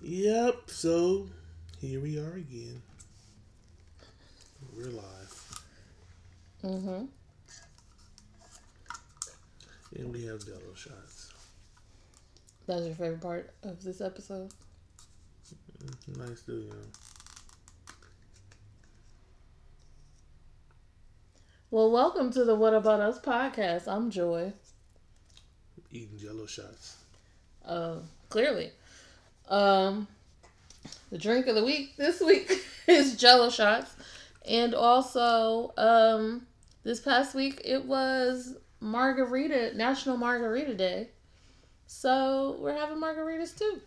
Yep, so here we are again. We're live. Mm-hmm. And we have Jello shots. That's your favorite part of this episode? Nice to, you. Well, welcome to the What About Us podcast. I'm Joy. Eating Jello shots. Uh, clearly. Um, the drink of the week this week is Jello shots, and also um, this past week it was Margarita National Margarita Day, so we're having margaritas too.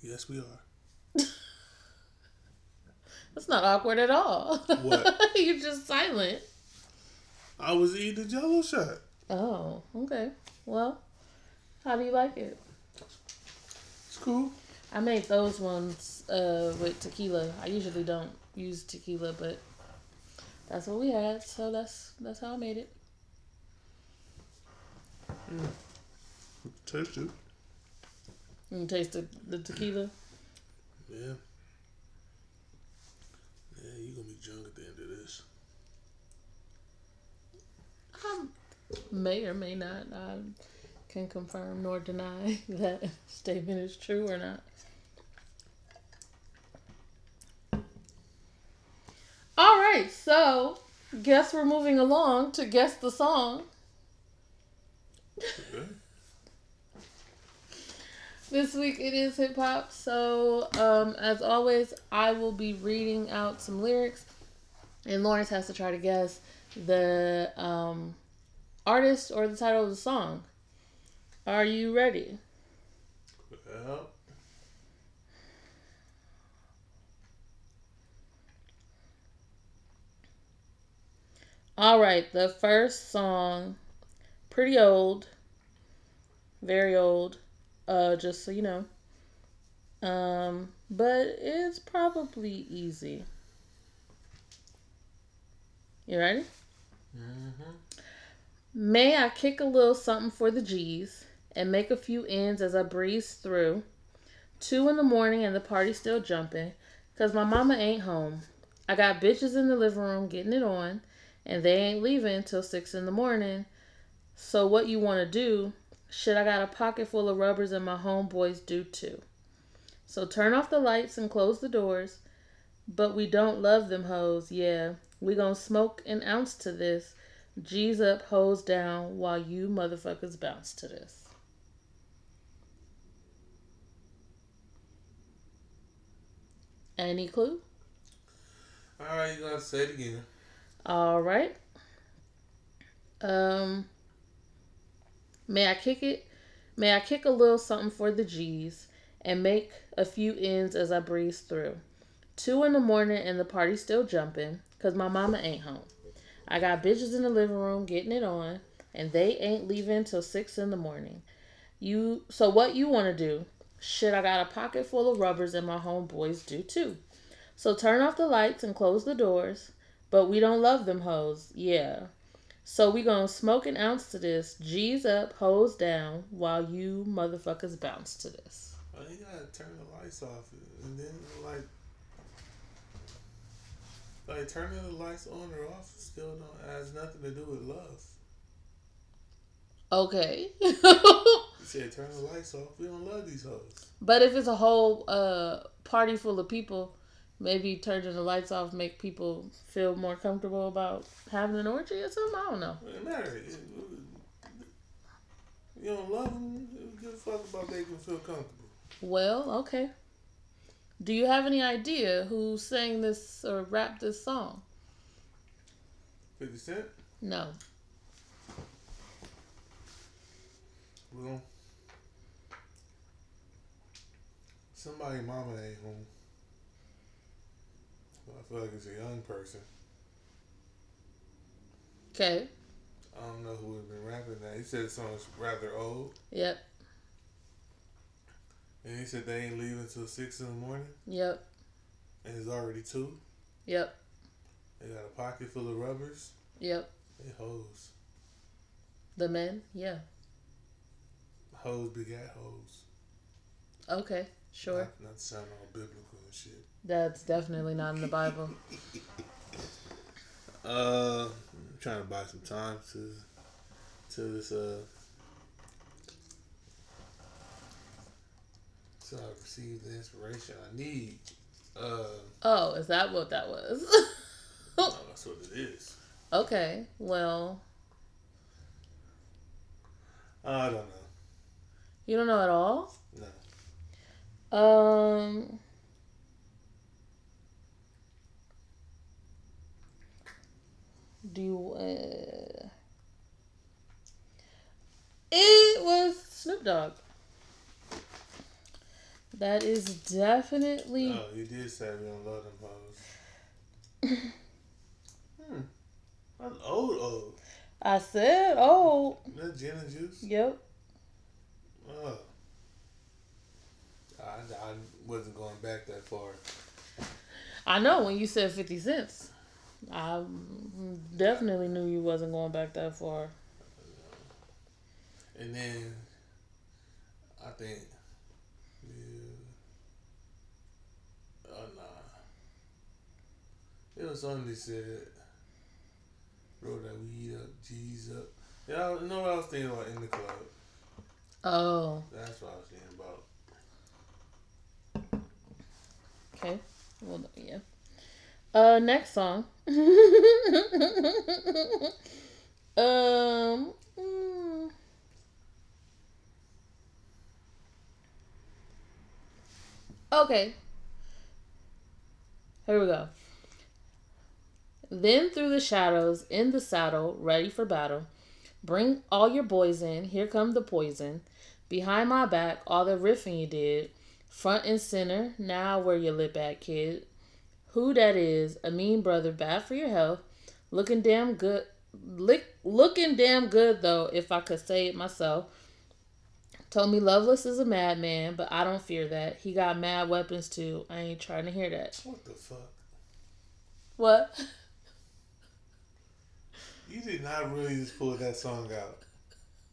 Yes, we are. That's not awkward at all. What? You're just silent. I was eating Jello shot. Oh, okay. Well, how do you like it? It's cool. I made those ones uh, with tequila. I usually don't use tequila, but that's what we had, so that's that's how I made it. Taste it. You taste the, the tequila. Yeah. Yeah, you gonna be drunk at the end of this. I may or may not. I can confirm nor deny that statement is true or not. All right, so guess we're moving along to guess the song. Okay. This week it is hip hop, so um, as always, I will be reading out some lyrics, and Lawrence has to try to guess the um, artist or the title of the song. Are you ready? Well, All right, the first song, pretty old, very old, uh, just so you know. Um, but it's probably easy. You ready? mm-hmm. May I kick a little something for the G's and make a few ends as I breeze through. Two in the morning and the party's still jumping, 'cause my mama ain't home. I got bitches in the living room getting it on, and they ain't leaving till six in the morning. So what you want to do? Shit, I got a pocket full of rubbers and my homeboys do too. So turn off the lights and close the doors. But we don't love them hoes, yeah. We gonna smoke an ounce to this. G's up, hoes down, while you motherfuckers bounce to this. Any clue? All right, you gotta say it again. All right. Um. May I kick it? May I kick a little something for the G's and make a few ends as I breeze through. Two in the morning and the party's still jumping, cause my mama ain't home. I got bitches in the living room getting it on, and they ain't leaving till six in the morning. You so what you wanna do? Shit, I got a pocket full of rubbers and my homeboys do too. So turn off the lights and close the doors. But we don't love them hoes, yeah. So we gonna smoke an ounce to this. G's up, hoes down, while you motherfuckers bounce to this. Well, you gotta turn the lights off, and then like, like turning the lights on or off still don't has nothing to do with love. Okay. You said turn the lights off. We don't love these hoes. but if it's a whole uh party full of people, maybe turning the lights off make people feel more comfortable about having an orgy or something. I don't know. It doesn't matter. It- You don't love them. Give a fuck about they can feel comfortable. Well, okay. Do you have any idea who sang this or rapped this song? Fifty Cent. No. Well, somebody mama ain't home. So I feel like it's a young person. Okay. I don't know who has been rapping that. He said the song's rather old. Yep. And he said they ain't leaving till six in the morning. Yep. And it's already two. Yep. They got a pocket full of rubbers. Yep. They hoes. The men, yeah. Hoes begat hoes. Okay, sure. Not, not sound all biblical and shit. That's definitely not in the Bible. Uh, I'm trying to buy some time to to this uh so I receive the inspiration I need. Uh, Oh, is that what that was? oh, that's what it is. okay, well, I don't know. you don't know at all? No. Um. Do you, uh, it was Snoop Dogg. That is definitely Oh, you did say we don't love them hoes. hmm. That's old, old. I said, oh, That gin and juice. yep. Oh. I, I wasn't going back that far. I know when you said 50 cents. I definitely knew you wasn't going back that far. And then I think, yeah, oh nah, it was something they said. Roll that weed up, G's up. Yeah, you know what I was thinking about in the club. Oh, That's what I was thinking about. okay. Well, yeah. Uh, next song. um. mm. Okay. Here we go. Then through the shadows, in the saddle, ready for battle. Bring all your boys in. Here come the poison. Behind my back, all the riffing you did. Front and center, now where your lip at, kid. Who that is, a mean brother, bad for your health. Looking damn good. Lick, looking damn good, though, if I could say it myself. Told me Loveless is a madman, but I don't fear that. He got mad weapons, too. I ain't trying to hear that. What the fuck? What? You did not really just pull that song out.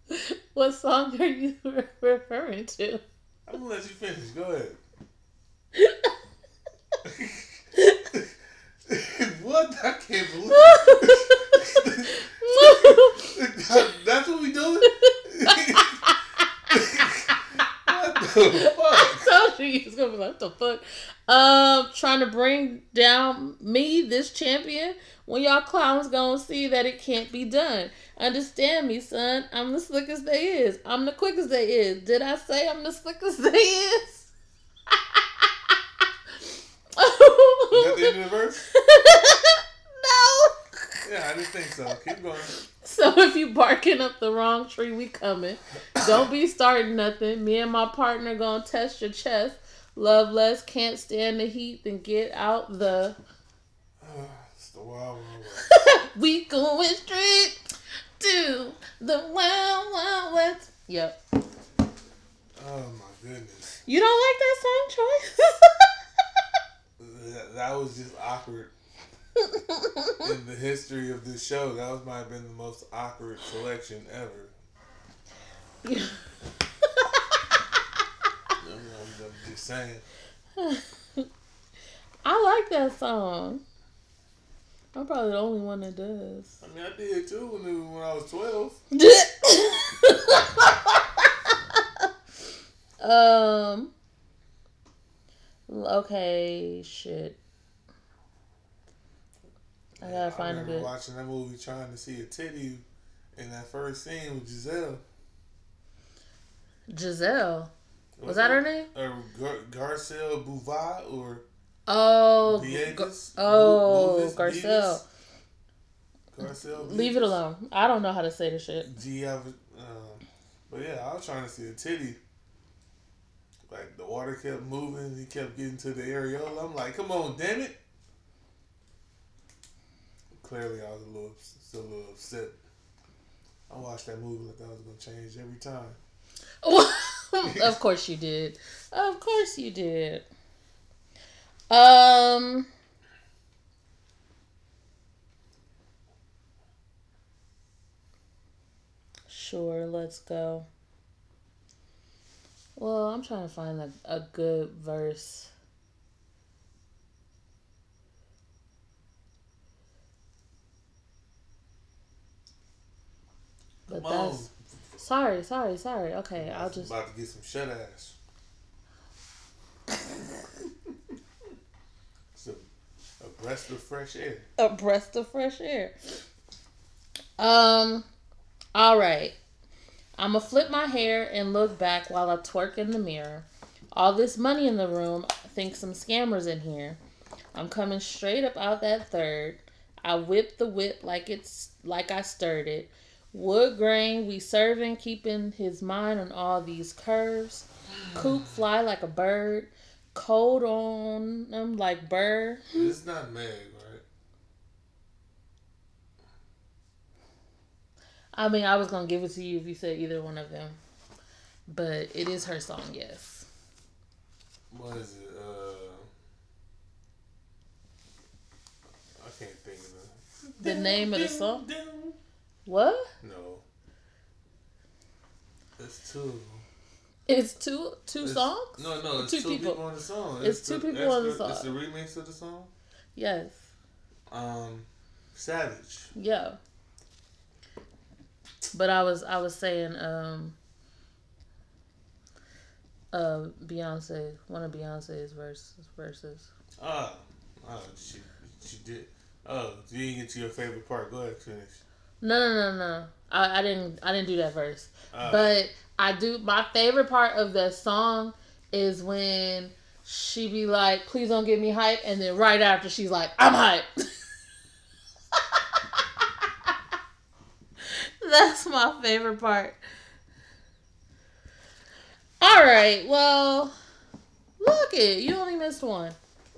What song are you referring to? I'm gonna let you finish. Go ahead. what? I can't believe. That's what we doing. what the fuck? told you you was gonna be like, what the fuck? Um, trying to bring down me, this champion, when y'all clowns gonna see that it can't be done. Understand me, son. I'm the slickest they is. I'm the quickest they is. Did I say I'm the slickest they is? Is that the end of the verse? no. Yeah, I didn't think so. Keep going. So if you barking up the wrong tree, we coming. Don't be starting nothing. Me and my partner gonna test your chest. Loveless, can't stand the heat, then get out the. Wild, wild west. we going straight to the wild wild west. Yep. Oh my goodness. You don't like that song, choice? That, that was just awkward in the history of this show. That was might have been the most awkward selection ever. I'm, I'm- I'm just saying. I like that song. I'm probably the only one that does. I mean, I did too when, it- when I was 12. um. Okay, shit. I gotta I find a remember good. watching that movie trying to see a titty in that first scene with Giselle. Giselle. Was that her name? Or Gar- Garcelle Bouvard or Oh, Viegas? Gar- oh? Garcelle. Garcelle. Leave it alone. I don't know how to say the shit. G. Um, but yeah, I was trying to see a titty. Like the water kept moving, he kept getting to the areola. I'm like, come on, damn it! Clearly, I was a little, still a little upset. I watched that movie like that was gonna change every time. of course you did. Of course you did. Um. Sure, let's go. Well, I'm trying to find a, a good verse. But Come that's on. sorry, sorry, sorry. Okay, I'll just about to get some shut ass. breath of fresh air. a breath of fresh air. Um, all right. I'm gonna flip my hair and look back while I twerk in the mirror. All this money in the room, I think some scammers in here. I'm coming straight up out that third. I whip the whip like it's like I stirred it. Wood grain we serving, keeping his mind on all these curves. Coop fly like a bird, cold on them like burr. It's not Meg, right? I mean, I was gonna give it to you if you said either one of them, but it is her song, yes. What is it? Uh, I can't think of it. The name of the song? What? No. It's two. It's two two It's- songs. No, no, it's Two two, people. people. on the song. It's two people on the song. It's the remix of the song. Yes. Um, Savage. Yeah. But I was I was saying um uh Beyonce one of Beyonce's verses verses. Ah, oh, she she did. Oh, you didn't get to your favorite part. Go ahead, finish. No no no no. I, I didn't I didn't do that verse. Ah, But I do. My favorite part of the song is when she be like, "Please don't get me hype," and then right after she's like, "I'm hype." That's my favorite part. All right. Well, look it. You only missed one.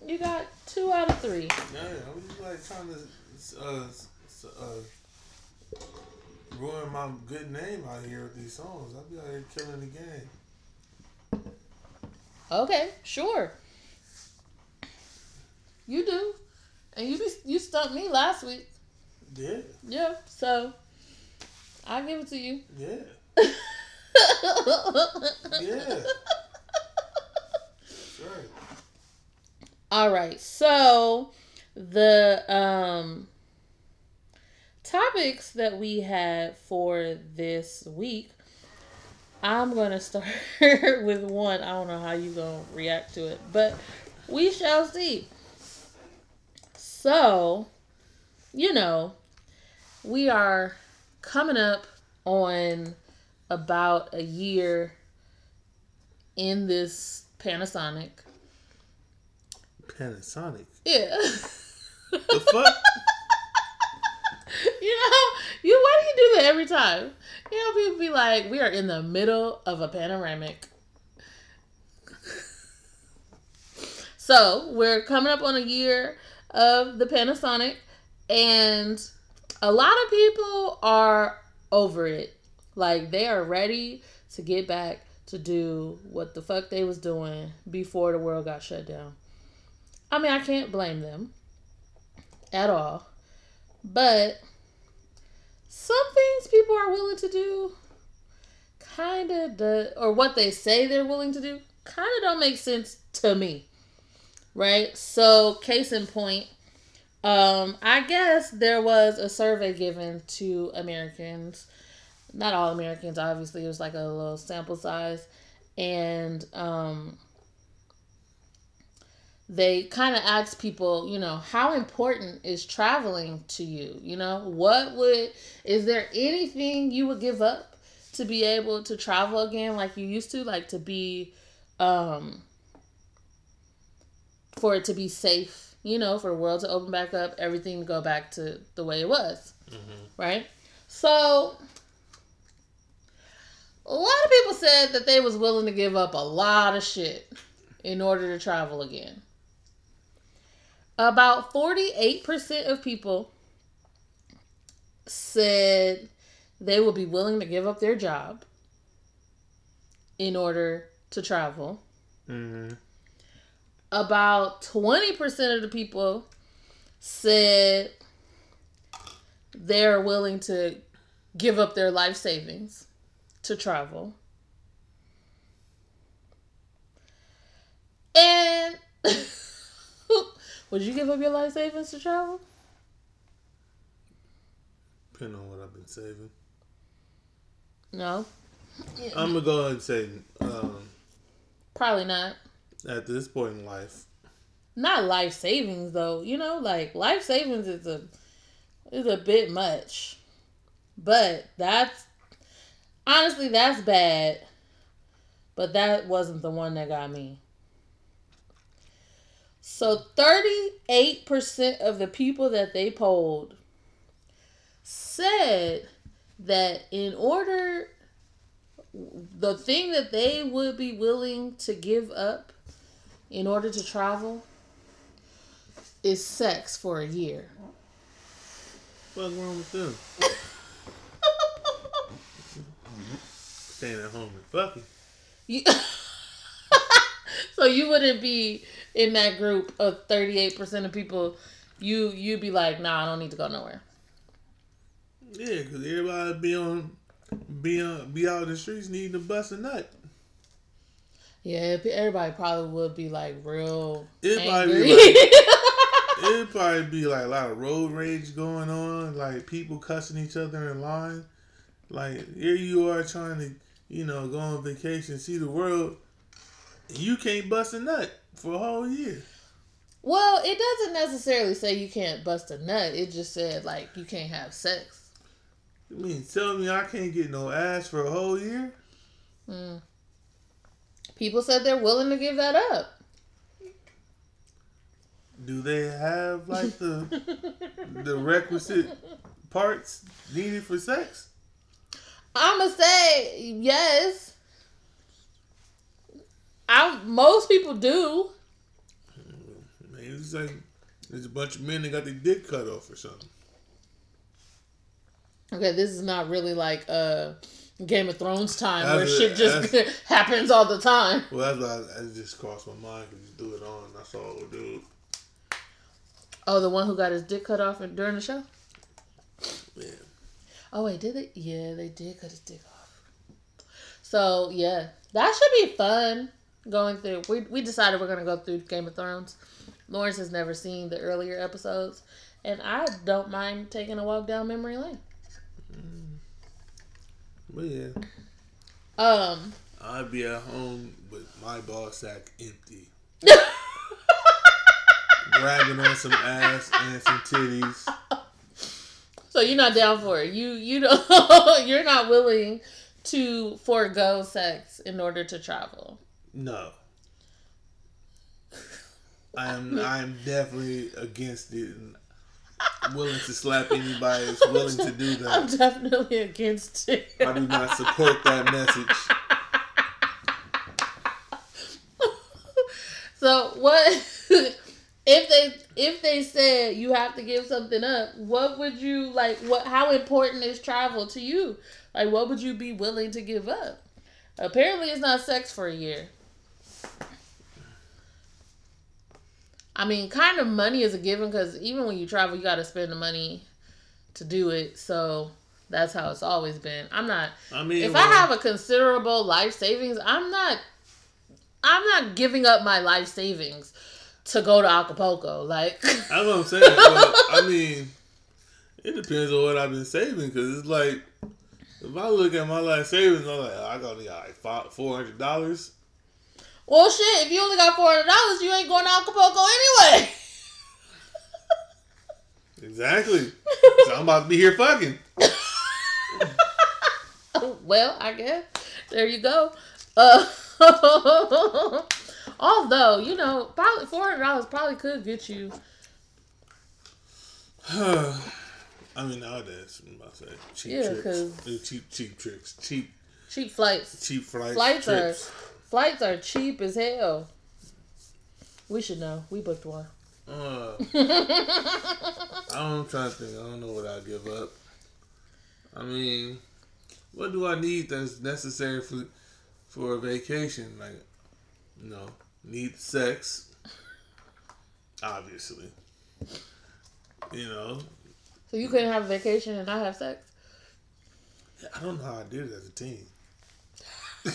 You got two out of three. yeah, I was just like trying to uh, uh, ruin my good name out here with these songs. I'll be out here killing the game. Okay, sure. You do, and you be you stumped me last week. Yeah, Yeah, so I'll give it to you. yeah, yeah. Right. All right. So the um topics that we had for this week, I'm going to start with one. I don't know how you're going to react to it, but we shall see. So, you know, we are coming up on about a year in this Panasonic. Panasonic. Yeah. The fuck? you know, you why do you do that every time? You know, people be like, we are in the middle of a panoramic. so we're coming up on a year of the Panasonic, and a lot of people are over it. Like they are ready to get back to do what the fuck they was doing before the world got shut down. I mean, I can't blame them at all. But some things people are willing to do kind of or what they say they're willing to do kind of don't make sense to me. Right? So, case in point, um I guess there was a survey given to Americans. Not all Americans, obviously. It was like a little sample size and um they kind of ask people, you know, how important is traveling to you? You know, what would, is there anything you would give up to be able to travel again like you used to? Like to be, um, for it to be safe, you know, for the world to open back up, everything to go back to the way it was, right? So, a lot of people said that they was willing to give up a lot of shit in order to travel again. About 48% of people said they would be willing to give up their job in order to travel. Mm-hmm. About 20% of the people said they're willing to give up their life savings to travel. And would you give up your life savings to travel? Depending on what I've been saving. No. I'm gonna go ahead and say, um, Probably not. at this point in life, Not life savings though. You know, like life savings is a is a bit much. But that's honestly that's bad. But that wasn't the one that got me. So 38% of the people that they polled said that in order the thing that they would be willing to give up in order to travel is sex for a year. what's wrong with them? Staying at home and fucking. You, so you wouldn't be in that group of 38% of people you you'd be like, "Nah, I don't need to go nowhere." Yeah, because everybody be on, be on, be out in the streets needing to bust a nut. Yeah, everybody probably would be like real It'd angry. be like, it'd probably be like a lot of road rage going on, like people cussing each other in line. Like here you are trying to, you know, go on vacation, see the world. You can't bust a nut for a whole year. well, it doesn't necessarily say you can't bust a nut. It just said like you can't have sex. You mean tell me I can't get no ass for a whole year? Mm. People said they're willing to give that up. Do they have like the the requisite parts needed for sex? I'ma say yes. I most people do. Man, it's like there's a bunch of men that got their dick cut off or something. Okay, this is not really like uh Game of Thrones time where That's a- shit just happens all the time. Well, that's why that just crossed my mind because you do it on. That's all we do. Oh, the one who got his dick cut off during the show. Yeah. Oh wait, did they? Yeah, they did cut his dick off. So yeah, that should be fun. Going through, we we decided we're gonna go through Game of Thrones. Lawrence has never seen the earlier episodes, and I don't mind taking a walk down memory lane. But yeah, Um, I'd be at home with my ball sack empty, grabbing on some ass and some titties. so you're not down for it. You you don't. you're not willing to forego sex in order to travel. No. I'm I'm definitely against it and willing to slap anybody that's willing to do that. I'm definitely against it. I do not support that message. so what if they if they said you have to give something up? What would you like? What? How important is travel to you? Like, what would you be willing to give up? Apparently, it's not sex for a year. I mean, kind of money is a given because even when you travel, you got to spend the money to do it. So that's how it's always been. I'm not. I mean, If well, I have a considerable life savings, I'm not. I'm not giving up my life savings to go to Acapulco. Like, That's what I'm saying. But, I mean, it depends on what I've been saving because it's like if I look at my life savings, I'm like, oh, I got to get like four hundred dollars. Well, shit. If you only got four hundred dollars, you ain't going to Acapulco anyway. Exactly. so I'm about to be here fucking. well, I guess there you go. Uh, although you know, probably four hundred dollars probably could get you. I mean, nowadays, I'm about to say cheap Yeah, Uh, cheap cheap trips, cheap Cheap flights. cheap flights, Flights trips. Flights are cheap as hell. We should know. We booked one. Uh, I'm trying to think. I don't know what I give up. I mean, what do I need that's necessary for for a vacation? Like, you know, need sex, obviously. You know, So you couldn't have a vacation and not have sex? I don't know how I did it as a teen. I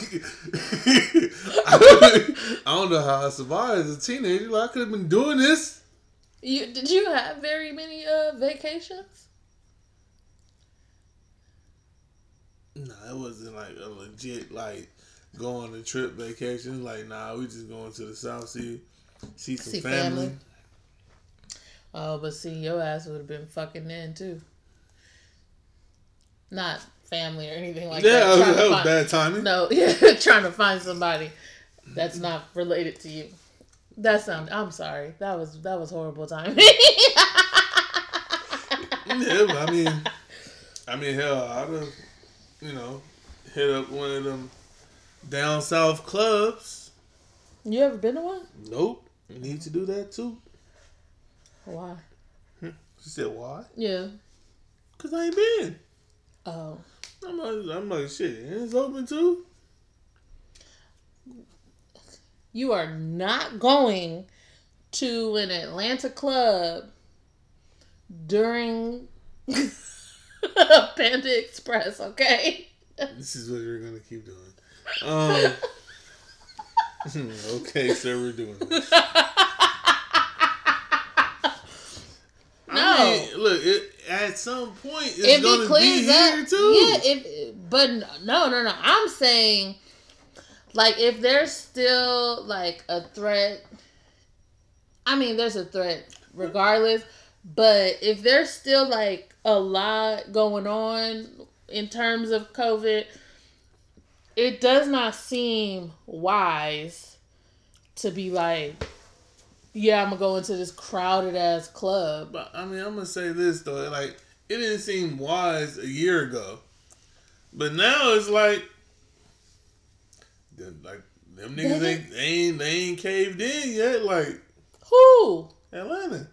don't know how I survived as a teenager. Like, I could have been doing this. You did you have very many uh vacations? No, it wasn't like a legit like going on a trip vacation. Like, nah, we just going to the South Sea, see some See family. family. Oh, but see, your ass would have been fucking then too. Not family or anything like yeah, that. that was, that was find- bad timing. No, yeah, trying to find somebody that's mm-hmm. not related to you. That sound. I'm sorry. That was that was horrible timing. Yeah, but I mean, I mean, hell, I'd have, you know, hit up one of them down south clubs. you ever been to one? Nope, need to do that too. Why? Hmm. She said, "Why? Yeah. Cause I ain't been." Oh. I'm like, I'm like, shit, it's open too. You are not going to an Atlanta club during Panda Express, okay? This is what we're gonna keep doing. Um, okay, so we're doing this. No. I mean, look, it, at some point it's if gonna it be clears here too. yeah. If but no, no, no. I'm saying, like, if there's still like a threat. I mean, there's a threat regardless, but if there's still like a lot going on in terms of COVID, it does not seem wise to be like, yeah, I'm gonna go into this crowded ass club. But I mean, I'm gonna say this though, like it didn't seem wise a year ago, but now it's like, like them niggas ain't they ain't they ain't caved in yet, like Who? Atlanta.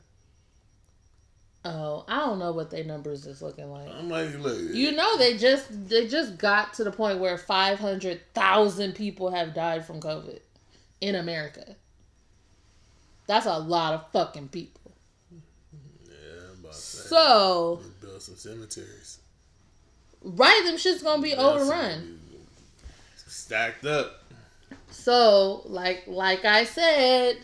Oh, I don't know what their numbers is looking like. I'm like, look, You know, they just they just got to the point where five hundred thousand people have died from COVID in America. That's a lot of fucking people. yeah, I'm about to say, So, build some cemeteries. right, them shit's gonna be overrun. stacked up. So, like like I said,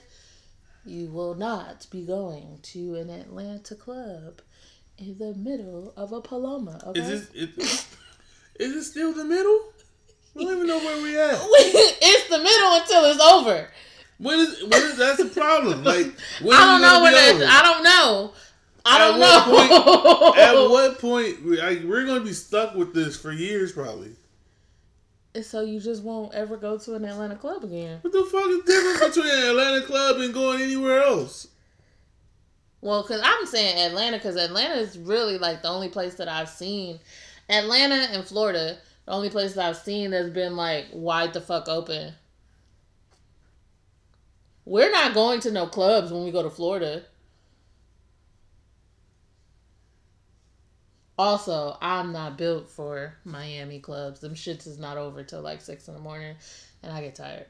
you will not be going to an Atlanta club in the middle of a Paloma. Okay? Is this it? Is it still the middle? We don't even know where we at. it's the middle until it's over. When is when is that's the problem? Like when I don't know what that. I don't know. I At don't what know. At what point we- like, we're gonna be stuck with this for years, probably? And so you just won't ever go to an Atlanta club again. What the fuck is the difference between an Atlanta club and going anywhere else? Well, because I'm saying Atlanta, because Atlanta is really like the only place that I've seen. Atlanta and Florida, the only place that I've seen that's been like wide the fuck open. We're not going to no clubs when we go to Florida. Also, I'm not built for Miami clubs. Them shits is not over till like six in the morning, and I get tired.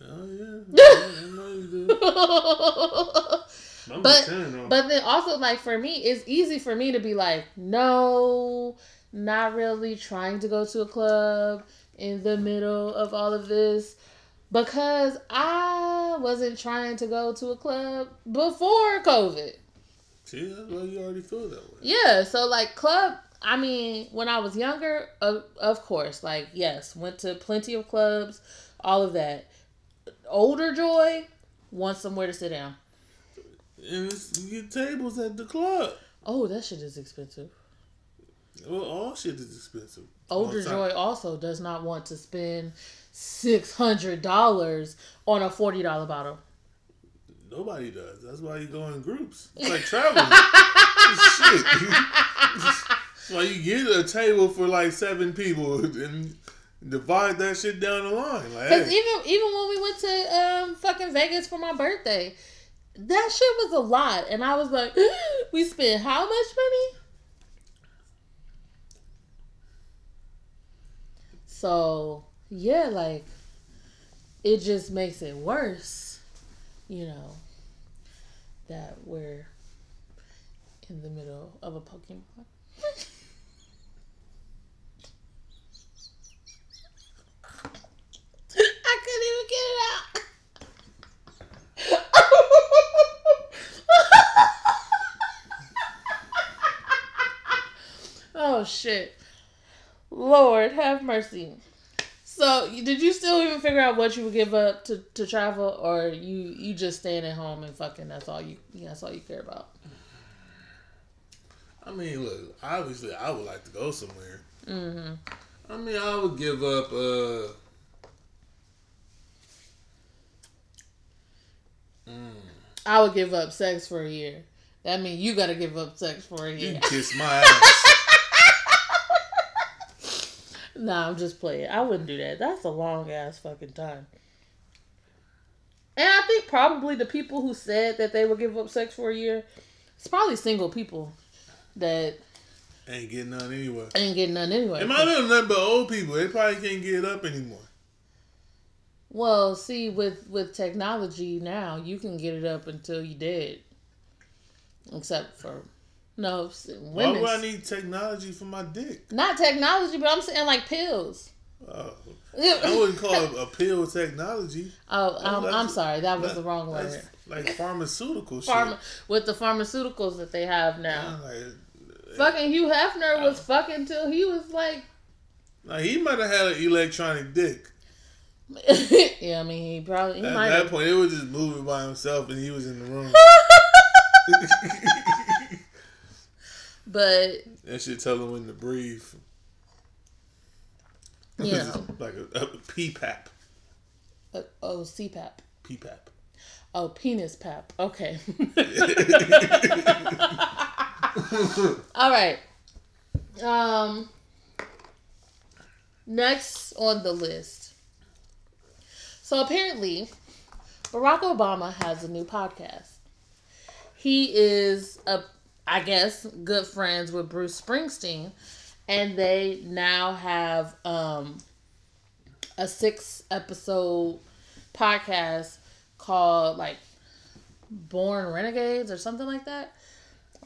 Oh yeah, I know you do. I'm But- just saying, though. But then also like for me, it's easy for me to be like, no, not really trying to go to a club in the middle of all of this because I wasn't trying to go to a club before COVID. see, that's why you already feel that way. Yeah, so like club, I mean, when I was younger, of, of course, like yes, went to plenty of clubs, all of that. Older Joy wants somewhere to sit down. And it's, you get tables at the club. Oh, that shit is expensive. Well, all shit is expensive. Older All the time. Joy also does not want to spend six hundred dollars on a forty dollar bottle. Nobody does. That's why you go in groups. It's like traveling. Shit. That's why you get a table for like seven people and divide that shit down the line. Like, Because hey, even even when we went to um fucking Vegas for my birthday, that shit was a lot, and I was like, we spent how much money? So yeah, like it just makes it worse, you know, that we're in the middle of a Pokemon. I couldn't even get it out. oh shit. Lord have mercy. So, did you still even figure out what you would give up to, to travel, or you you just staying at home and fucking? That's all you that's all you care about. I mean, look. Obviously, I would like to go somewhere. Mm-hmm. I mean, I would give up. uh mm, I would give up sex for a year. That means you got to give up sex for a year. can kiss my ass. nah, I'm just playing. I wouldn't do that. That's a long ass fucking time. And I think probably the people who said that they would give up sex for a year, it's probably single people that Ain't getting none anyway. ain't getting none anyway. It might be nothing but old people. They probably can't get it up anymore. Well, see, with with technology now, you can get it up until you're dead. Except for no Why would I need technology for my dick? Not technology, but I'm saying like pills. Oh, I wouldn't call it a pill technology. Oh, I'm, That's- I'm sorry, that was That- the wrong word. Like pharmaceutical Pharma, shit. with the pharmaceuticals that they have now. Yeah, like, Fucking Hugh Hefner was Uh. fucking till he was like, like, he might have had an electronic dick. yeah, I mean, he probably he At that point, it was just moving by himself, and he was in the room. But that should tell him when to breathe. you know, like a, a PPAP. uh, oh CPAP, PPAP. oh penis pap. Okay. All right. Um. Next on the list. So apparently, Barack Obama has a new podcast. He is a, I guess, good friends with Bruce Springsteen, and they now have um a six episode podcast called like Born Renegades or something like that.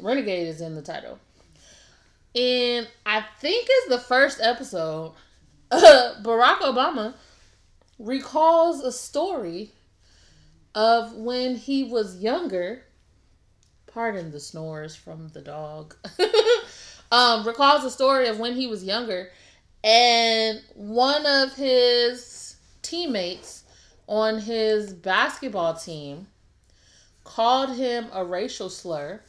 Renegade is in the title. And I think it's the first episode. Barack Obama recalls a story of when he was younger. Pardon the snores from the dog. um, recalls a story of when he was younger, and one of his teammates on his basketball team called him a racial slur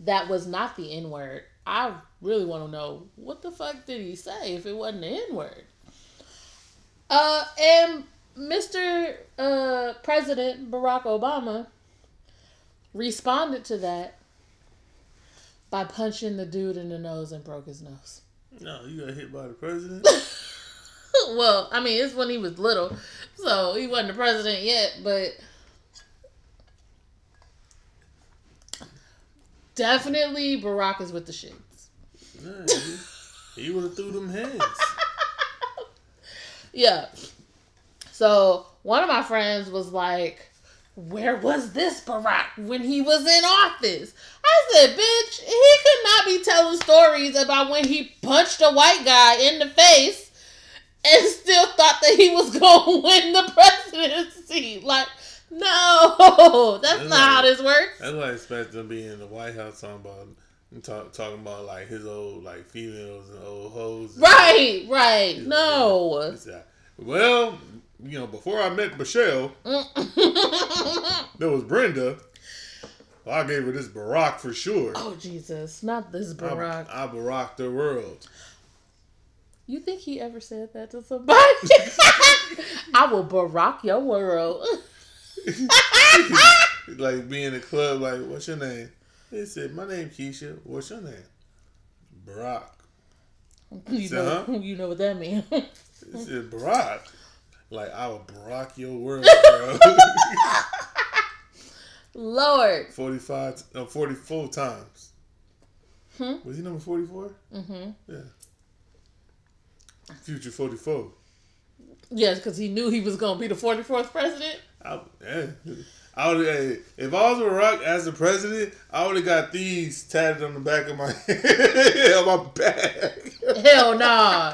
that was not the N word. I really want to know what the fuck did he say if it wasn't the N word? Uh, and Mr. Uh, President Barack Obama responded to that by punching the dude in the nose and broke his nose. No, you got hit by the president. well, I mean, it's when he was little, so he wasn't the president yet, but definitely Barack is with the shits. Nah, he, he would have threw them hands. Yeah. So one of my friends was like, Where was this Barack when he was in office? I said, Bitch, he could not be telling stories about when he punched a white guy in the face and still thought that he was going to win the presidency. Like, no, that's not how this works. That's why I expect him to be in the White House talking about talk, talking about like his old like females and old hoes. Right, right. No. Well, you know, before I met Michelle, there was Brenda. Well, I gave her this Barack for sure. oh, Jesus. Not this Barack. I Barack the world. You think he ever said that to somebody? I will barack your world. like being in the club, like, what's your name? He said, My name Keisha. What's your name? Barack. you Say, know, huh? you know what that means. He said, Barack. Like, I will Barack your world, bro. Lord. 45, no, 44 times. Hmm? Was he number 44? hmm Yeah. Future 44. Yes, because he knew he was going to be the 44th president. I, yeah. I would, hey, if I was Barack as the president, I would have got these tatted on the back of my on my back. Hell nah.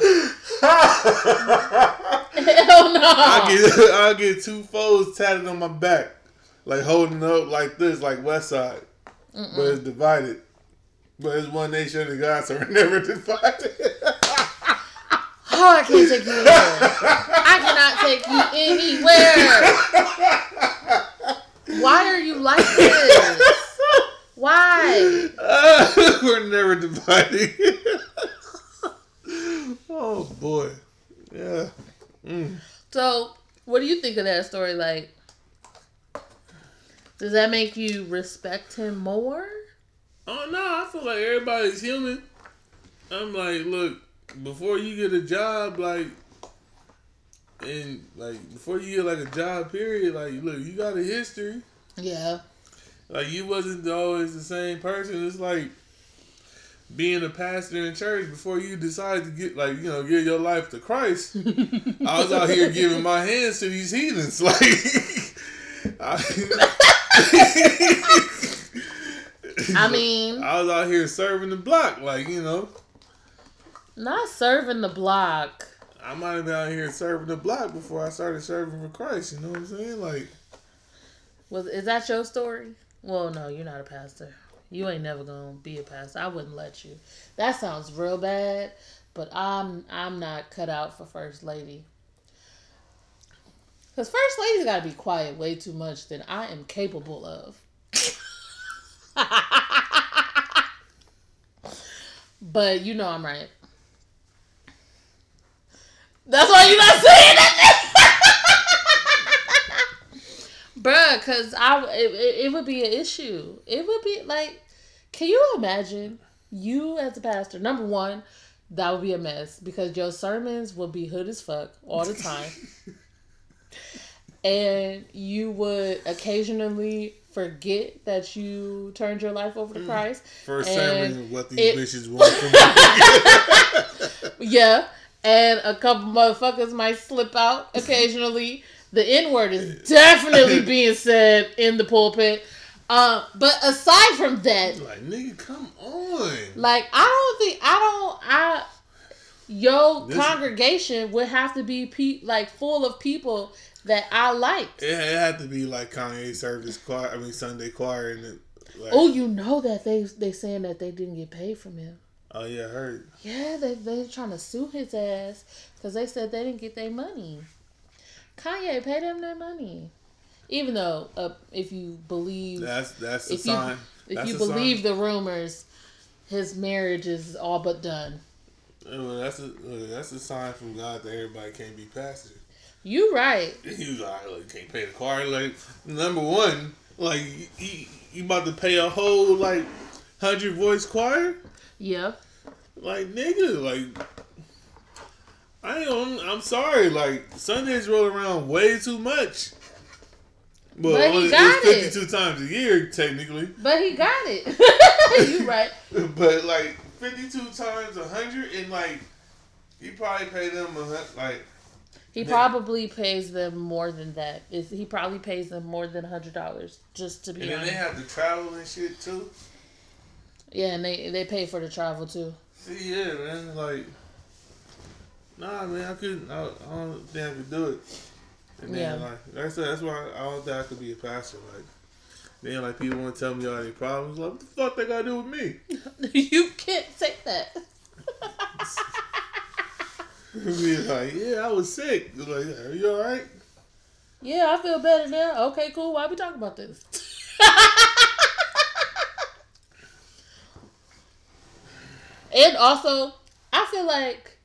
Hell nah. I get I get two foes tatted on my back, like holding up like this, like West Side, but it's divided. But it's one nation under God, so we're never divided. Oh, I can't take you anywhere. I cannot take you anywhere. Why are you like this? Why? Uh, we're never dividing. oh boy, yeah. Mm. So, what do you think of that story? Like, does that make you respect him more? Oh no, I feel like everybody's human. I'm like, look, before you get a job, like, and like before you get like a job, period, like, look, you got a history. Yeah. Like you wasn't always the same person. It's like being a pastor in church before you decide to get like you know give your life to Christ. I was out here giving my hands to these heathens. Like, I, I mean, I was out here serving the block. Like you know, not serving the block. I might have been out here serving the block before I started serving for Christ. You know what I'm saying? Like, Was is that your story? Well, no, you're not a pastor. You ain't never gonna be a pastor. I wouldn't let you. That sounds real bad, but I'm I'm not cut out for first lady. Cause first lady's gotta be quiet way too much than I am capable of. but you know I'm right. That's why you're not saying that. Bruh, cause I it, it, it would be an issue. It would be like, can you imagine you as a pastor? Number one, that would be a mess because your sermons would be hood as fuck all the time, and you would occasionally forget that you turned your life over to mm. Christ. first And sermon, what these it- bitches want from me. Yeah, and a couple motherfuckers might slip out occasionally. The N word is definitely being said in the pulpit. Uh, but aside from that, like, nigga, come on. like I don't think I don't I your This- congregation would have to be pe- like full of people that I liked. It, it had to be like Kanye service choir. I mean Sunday choir and it. Like, Oh, you know that they they saying that they didn't get paid from him. Oh yeah, I heard. Yeah, they they trying to sue his ass because they said they didn't get their money. Kanye paid them their money, even though uh, if you believe That's that's a if you sign. if that's you believe sign. the rumors, his marriage is all but done. Well, that's a that's a sign from God that everybody can't be pastors. You right. He was like, like can't pay the choir. Like number one, like you, you about to pay a whole like hundred voice choir. Yeah. Like nigga, like I am. I'm sorry. Like Sundays roll around way too much. Well, But he got it's 52 times a year technically, But he got it. you right. but like 52 times a hundred, and like he probably pay them a hundred. like He probably pays them more than that. Is he probably pays them more than hundred dollars just to be And then they have to travel and shit too. Yeah, and they they pay for the travel too. See, yeah, man. Like, nah, man, I couldn't. I, I don't think I could do it. And then, Yeah. like, that's that's why I don't think I could be a pastor. Like, then like people want to tell me all their problems. Like, what the fuck they got to do with me? you can't say that. be like, yeah, I was sick. Like, are you all right? Yeah, I feel better now. Okay, cool. Why we talking about this? and also, I feel like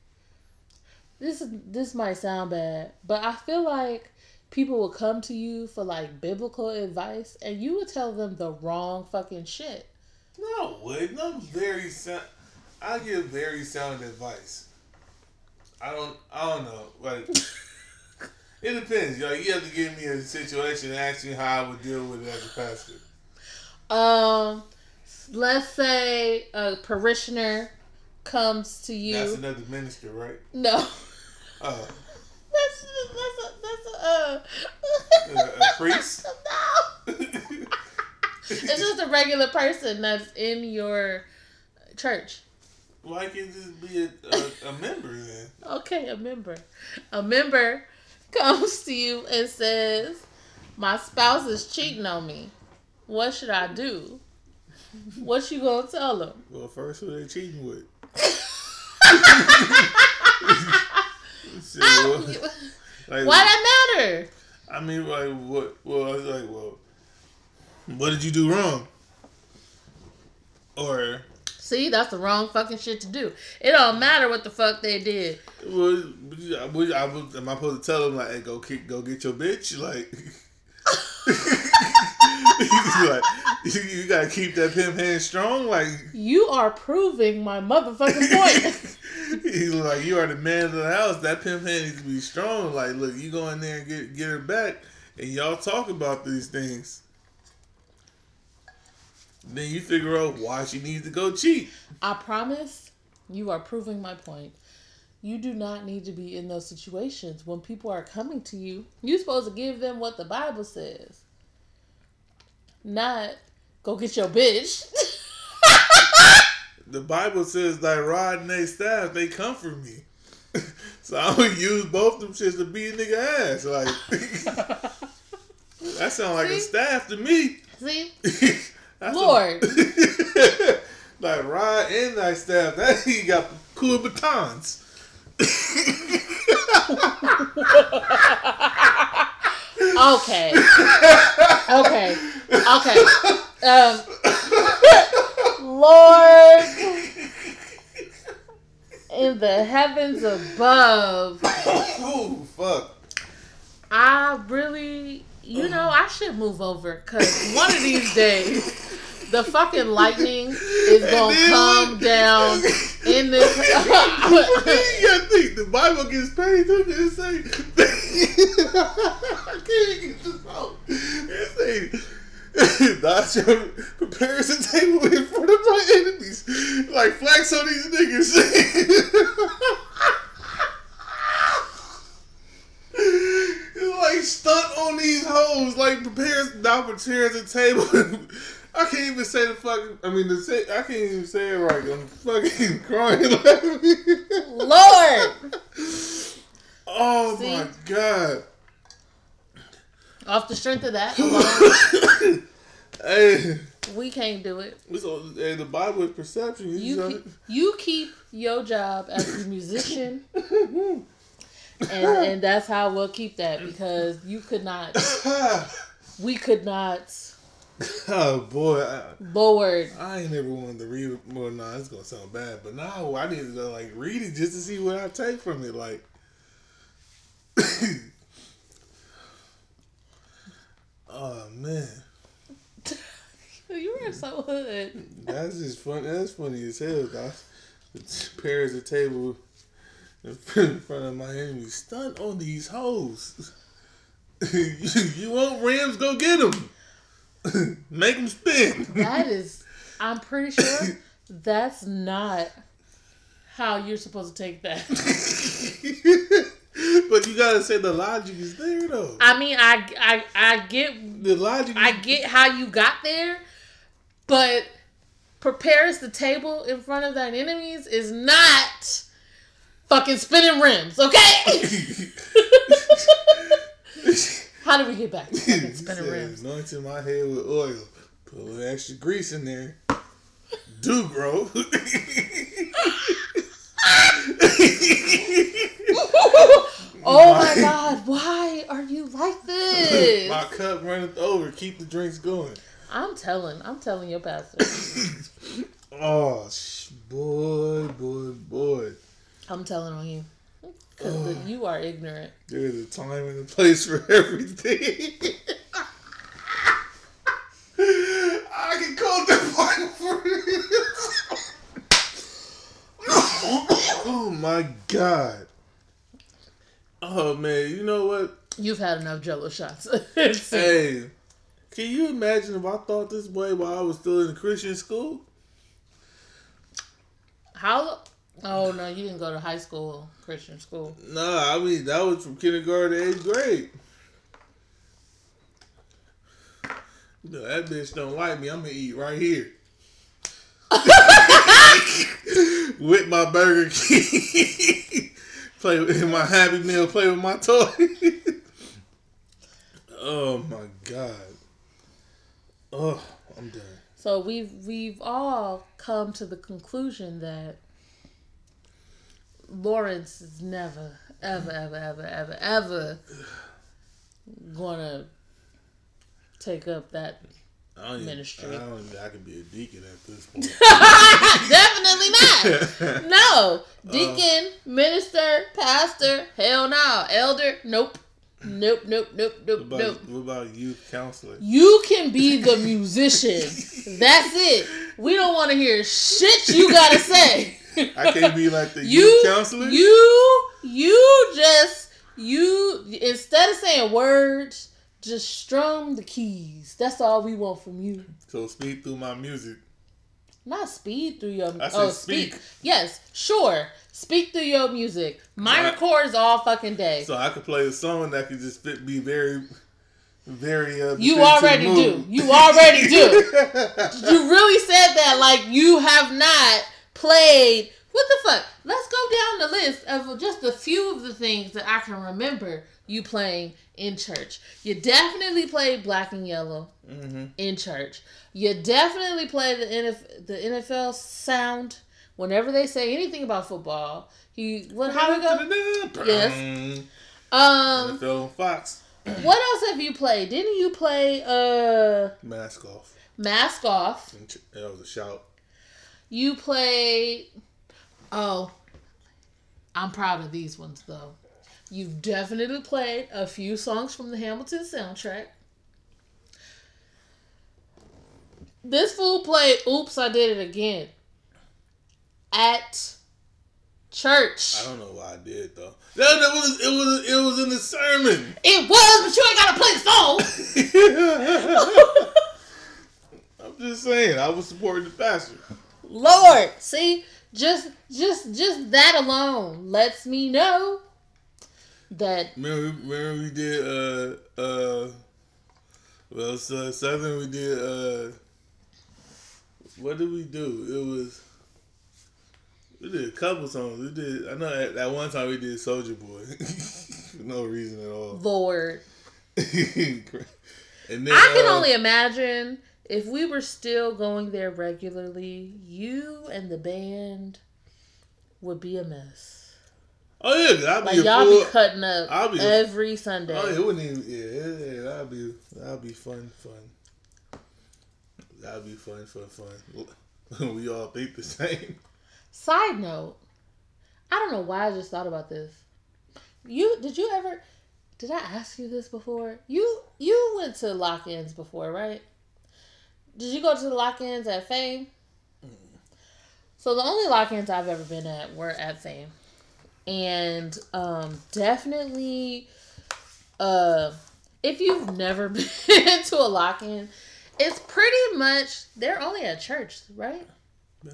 this is this might sound bad, but I feel like people will come to you for like biblical advice, and you would tell them the wrong fucking shit. No, wouldn't. I'm very sound. I give very sound advice. I don't. I don't know. Like, it depends. Like, you have to give me a situation and ask me how I would deal with it as a pastor. Um, let's say a parishioner comes to you. That's another minister, right? no. Uh, That's that's a that's a uh, A- a priest? no. It's just a regular person that's in your church. Why can't this be a, a, a member then? Okay, a member. A member comes to you and says, "My spouse is cheating on me. What should I do?" What you gonna tell them? Well, first, who they cheating with? So, like, Why that matter? I mean, like, what? Well, I was like, well, what did you do wrong? Or, See, that's the wrong fucking shit to do. It don't matter what the fuck they did. well, I was, I was, am I supposed to tell them like, hey, go kick, go get your bitch? Like, like you, you gotta keep that pimp hand strong. Like, You are proving my motherfucking point. he's like, you are the man of the house. That pimp hand needs to be strong. Like, look, you go in there and get get her back, and y'all talk about these things. Then you figure out why she needs to go cheat. I promise you are proving my point. You do not need to be in those situations when people are coming to you. You're supposed to give them what the Bible says, not go get your bitch. The Bible says thy rod and thy staff, they comfort me. so I'm gonna use both them shits to beat a nigga ass. Like that sound like a staff to me. See, That's a- Lord. like rod and thy staff. That he got cool batons. okay, okay, okay. Um, Lord, in the heavens above. oh fuck. I really, you know, I should move over because one of these days, the fucking lightning is gonna come down in this. you gotta think the Bible gets paid to to say I can't get this out. It say Thou shalt prepare us a table in front of my enemies. Like flex on these niggas. Like stunt on these hoes. Like prepares thou prepares a table. I can't even say the fucking. I mean, the say, I can't even say it right. I'm fucking crying. Lord, Oh See? my god. Off the strength of that alone, Hey, we can't do it. hey, the Bible is perception. You, You keep, you keep your job as a musician, and and that's how we'll keep that because you could not, we could not. oh boy, I, Lord, I ain't never wanted to read. Well, no, it's gonna sound bad, but now I need to like read it just to see what I take from it. Like, oh man, you are so hood. that's just funny. That's funny as hell. Dog. Pairs a table in front of my enemy. Stunt on these hoes. you, you want Rams? Go get them. Make them spin. That is, I'm pretty sure that's not how you're supposed to take that. but you gotta say the logic is there though. I mean, I, I, I get, The logic. I get how you got there, but prepares the table in front of thine enemies is not fucking spinning rims, okay? how did we get back spinning Said, rims? Anointing my head with oil. Put a little extra grease in there. Do grow. Oh my god, why are you like this? my cup runneth over. Keep the drinks going. I'm telling, I'm telling your pastor. Oh, sh- boy, boy, boy. I'm telling on you. Oh. Because you are ignorant. There's a time and a place for everything. I can call the Bible for you. oh my god. Oh man, you know what? You've had enough jello shots. Hey, can you imagine if I thought this way while I was still in Christian school? How? Oh no, you didn't go to high school, Christian school. No, I mean that was from kindergarten to eighth grade. Know, that bitch don't like me. I'm gonna eat right here. with my Burger King. Play with my Happy Meal. Play with my toy. oh my god. Oh, I'm done. So we've we've all come to the conclusion that Lawrence is never, ever, ever, ever, ever, ever gonna take up that I don't even, Ministry. I don't even, I could be a deacon at this point. Definitely not. No. Uh, deacon, minister, pastor, hell no. Elder, nope. Nope, nope, nope, What nope, about, nope. what about youth counselor? You can be the musician. That's it. We don't want to hear shit you gotta say. I can't be like the you, youth counselor. You, you just you instead of saying words, just strum the keys. That's all we want from you. so speak through my music. Not speed through your. I said oh, speak. speak. Yes, sure. Speak through your music. Minor Right. is all fucking day. So I could play a song that could just fit, be very, very. Uh, you fit to the already do. You already do. you really said that like you have not played. What the fuck? Let's go down the list of just a few of the things that I can remember you playing in church. You definitely played Black and Yellow hmm in church. You definitely play the NF, the NFL sound whenever they say anything about football. You what how it go? Yes. Um, NFL Fox. what else have you played? Didn't you play uh Mask off. Mask Off? That was a shout. You played Oh. I'm proud of these ones though. You've definitely played a few songs from the Hamilton soundtrack. This fool played Oops, I Did It Again at church. I don't know why I did though. That, that was it was it was in the sermon. It was, but you ain't gotta play the song. I'm just saying, I was supporting the pastor. Lord, see, just just just that alone lets me know that Remember, remember we did uh uh well so Southern we did uh what did we do? It was we did a couple songs. We did I know at that one time we did Soldier Boy. For no reason at all. Lord, and then I can uh, only imagine if we were still going there regularly, you and the band would be a mess. Oh yeah, I'll be Like a y'all full, be cutting up I'll be every Sunday. Oh, it wouldn't even. Yeah, yeah, yeah, that'd be that'd be fun, fun. That'd be fun, fun, fun. we all think the same. Side note, I don't know why I just thought about this. You did you ever did I ask you this before? You you went to lock-ins before, right? Did you go to the lock-ins at Fame? Mm. So the only lock-ins I've ever been at were at Fame. And um definitely uh if you've never been to a lock-in, it's pretty much they're only at church, right?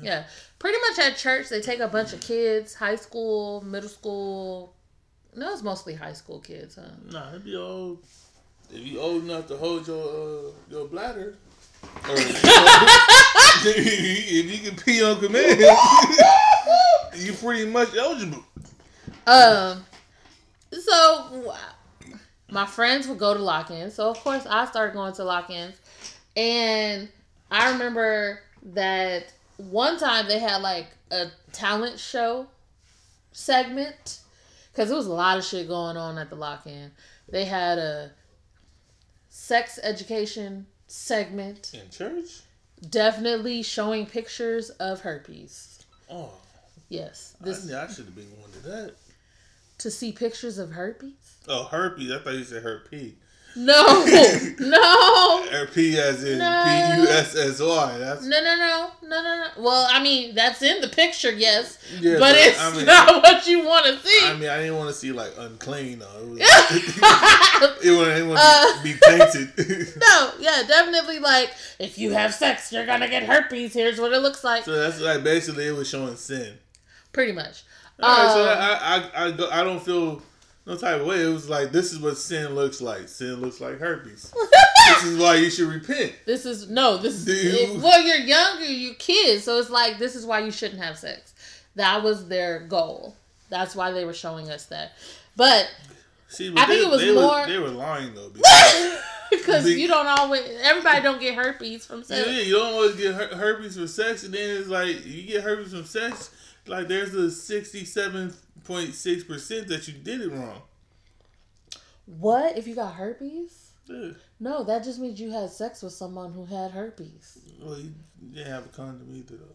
Yeah, pretty much at church they take a bunch of kids, high school, middle school. No, it's mostly high school kids, huh? Nah, it'd be old. If you old enough to hold your uh, your bladder, or if you can pee on command, you pretty much eligible. Um, so my friends would go to lock-ins, so of course I started going to lock-ins, and I remember that one time they had like a talent show segment because there was a lot of shit going on at the lock-in. They had a sex education segment, In church? definitely showing pictures of herpes. Oh, Yes, this, this I, should have been going to that. To see pictures of herpes. Oh, herpes. I thought you said herpes. No, no, Herpes as in No. P U S S Y. That's no, no, no, no, no, no. Well, I mean, that's in the picture, yes, yeah, but it's I mean, not what you want to see. I mean, I didn't want to see like unclean though. It was. it wouldn't, it wouldn't Uh, be tainted. no, yeah, definitely. Like, if you have sex, you're gonna get herpes. Here's what it looks like. so that's like basically it was showing sin. Pretty much. All right, so Um, I I I, I don't feel no type of way. It was like this is what sin looks like. Sin looks like herpes. this is why you should repent. This is no. This is you- well, you're younger, you kids, so it's like this is why you shouldn't have sex. That was their goal. That's why they were showing us that. But See, I think it was they more- Were, they were lying though. Because because you don't always. Everybody don't get herpes from sex. Yeah, you don't always get her- herpes from sex, and then it's like you get herpes from sex. Like there's a sixty-seven point six percent that you did it wrong. What if you got herpes? Yeah. No, that just means you had sex with someone who had herpes. Well, you didn't have a condom either, though.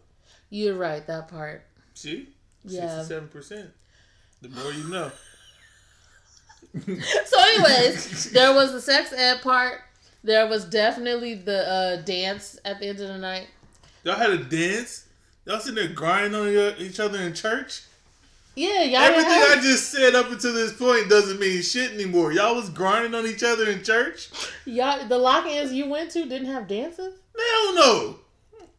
You're right. That part. See, Yeah. sixty-seven percent. The more you know. So, anyways, there was the sex ed part. There was definitely the uh, dance at the end of the night. Y'all had a dance. Y'all sitting there grinding on your- each other in church. Yeah, y'all. Everything I just said up until this point doesn't mean shit anymore. Y'all was grinding on each other in church. y'all, the lock-ins you went to didn't have dances. Hell no.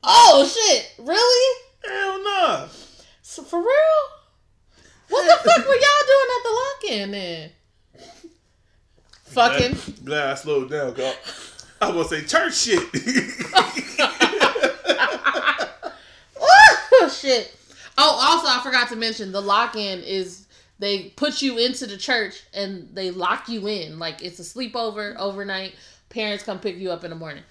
Oh shit! Really? Hell no. So for real? What the fuck were y'all doing at the lock-in then? Fucking. Glad, glad I slowed down. 'cause I was gonna say church shit. oh shit. Oh, also I forgot to mention the lock-in is they put you into the church and they lock you in like it's a sleepover overnight. Parents come pick you up in the morning.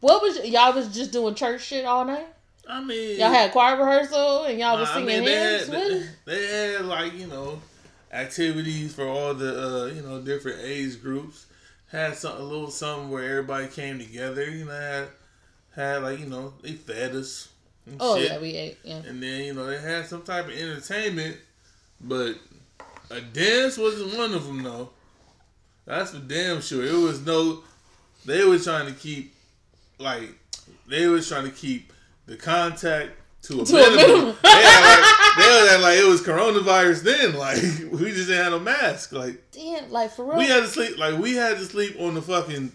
What was y'all was just doing church shit all night? I mean, Y'all had choir rehearsal and y'all was I singing mean, they hymns. had, they, they had like you know activities for all the uh, you know different age groups. Had some a little something where everybody came together. You know, had had like you know they fed us. And Oh shit. yeah, we ate. Yeah. And then you know they had some type of entertainment, but a dance wasn't one of them though. That's for damn sure. It was no. They were trying to keep, like, they was trying to keep the contact to a To a minimum. they, had like, they like it was coronavirus then. Like we just didn't have no mask. Like Damn, like for real. we had to sleep. Like we had to sleep on the fucking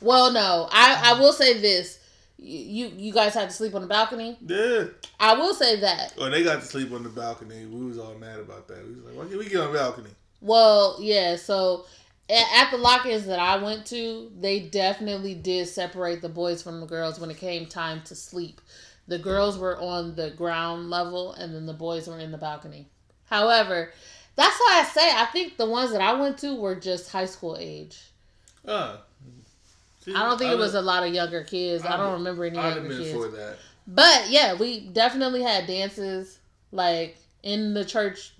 well, no, I I will say this. You you guys had to sleep on the balcony. yeah. I will say that. Or they got to sleep on the balcony. We was all mad about that. We was like, why can't we get on the balcony? Well, yeah. So at the lock-ins that I went to, they definitely did separate the boys from the girls when it came time to sleep. The girls were on the ground level, and then the boys were in the balcony. However, that's why I say I think the ones that I went to were just high school age. Uh, see, I don't think it was a lot of younger kids. I I'd- don't remember any I'd have younger been kids. for that. But yeah, we definitely had dances like in the church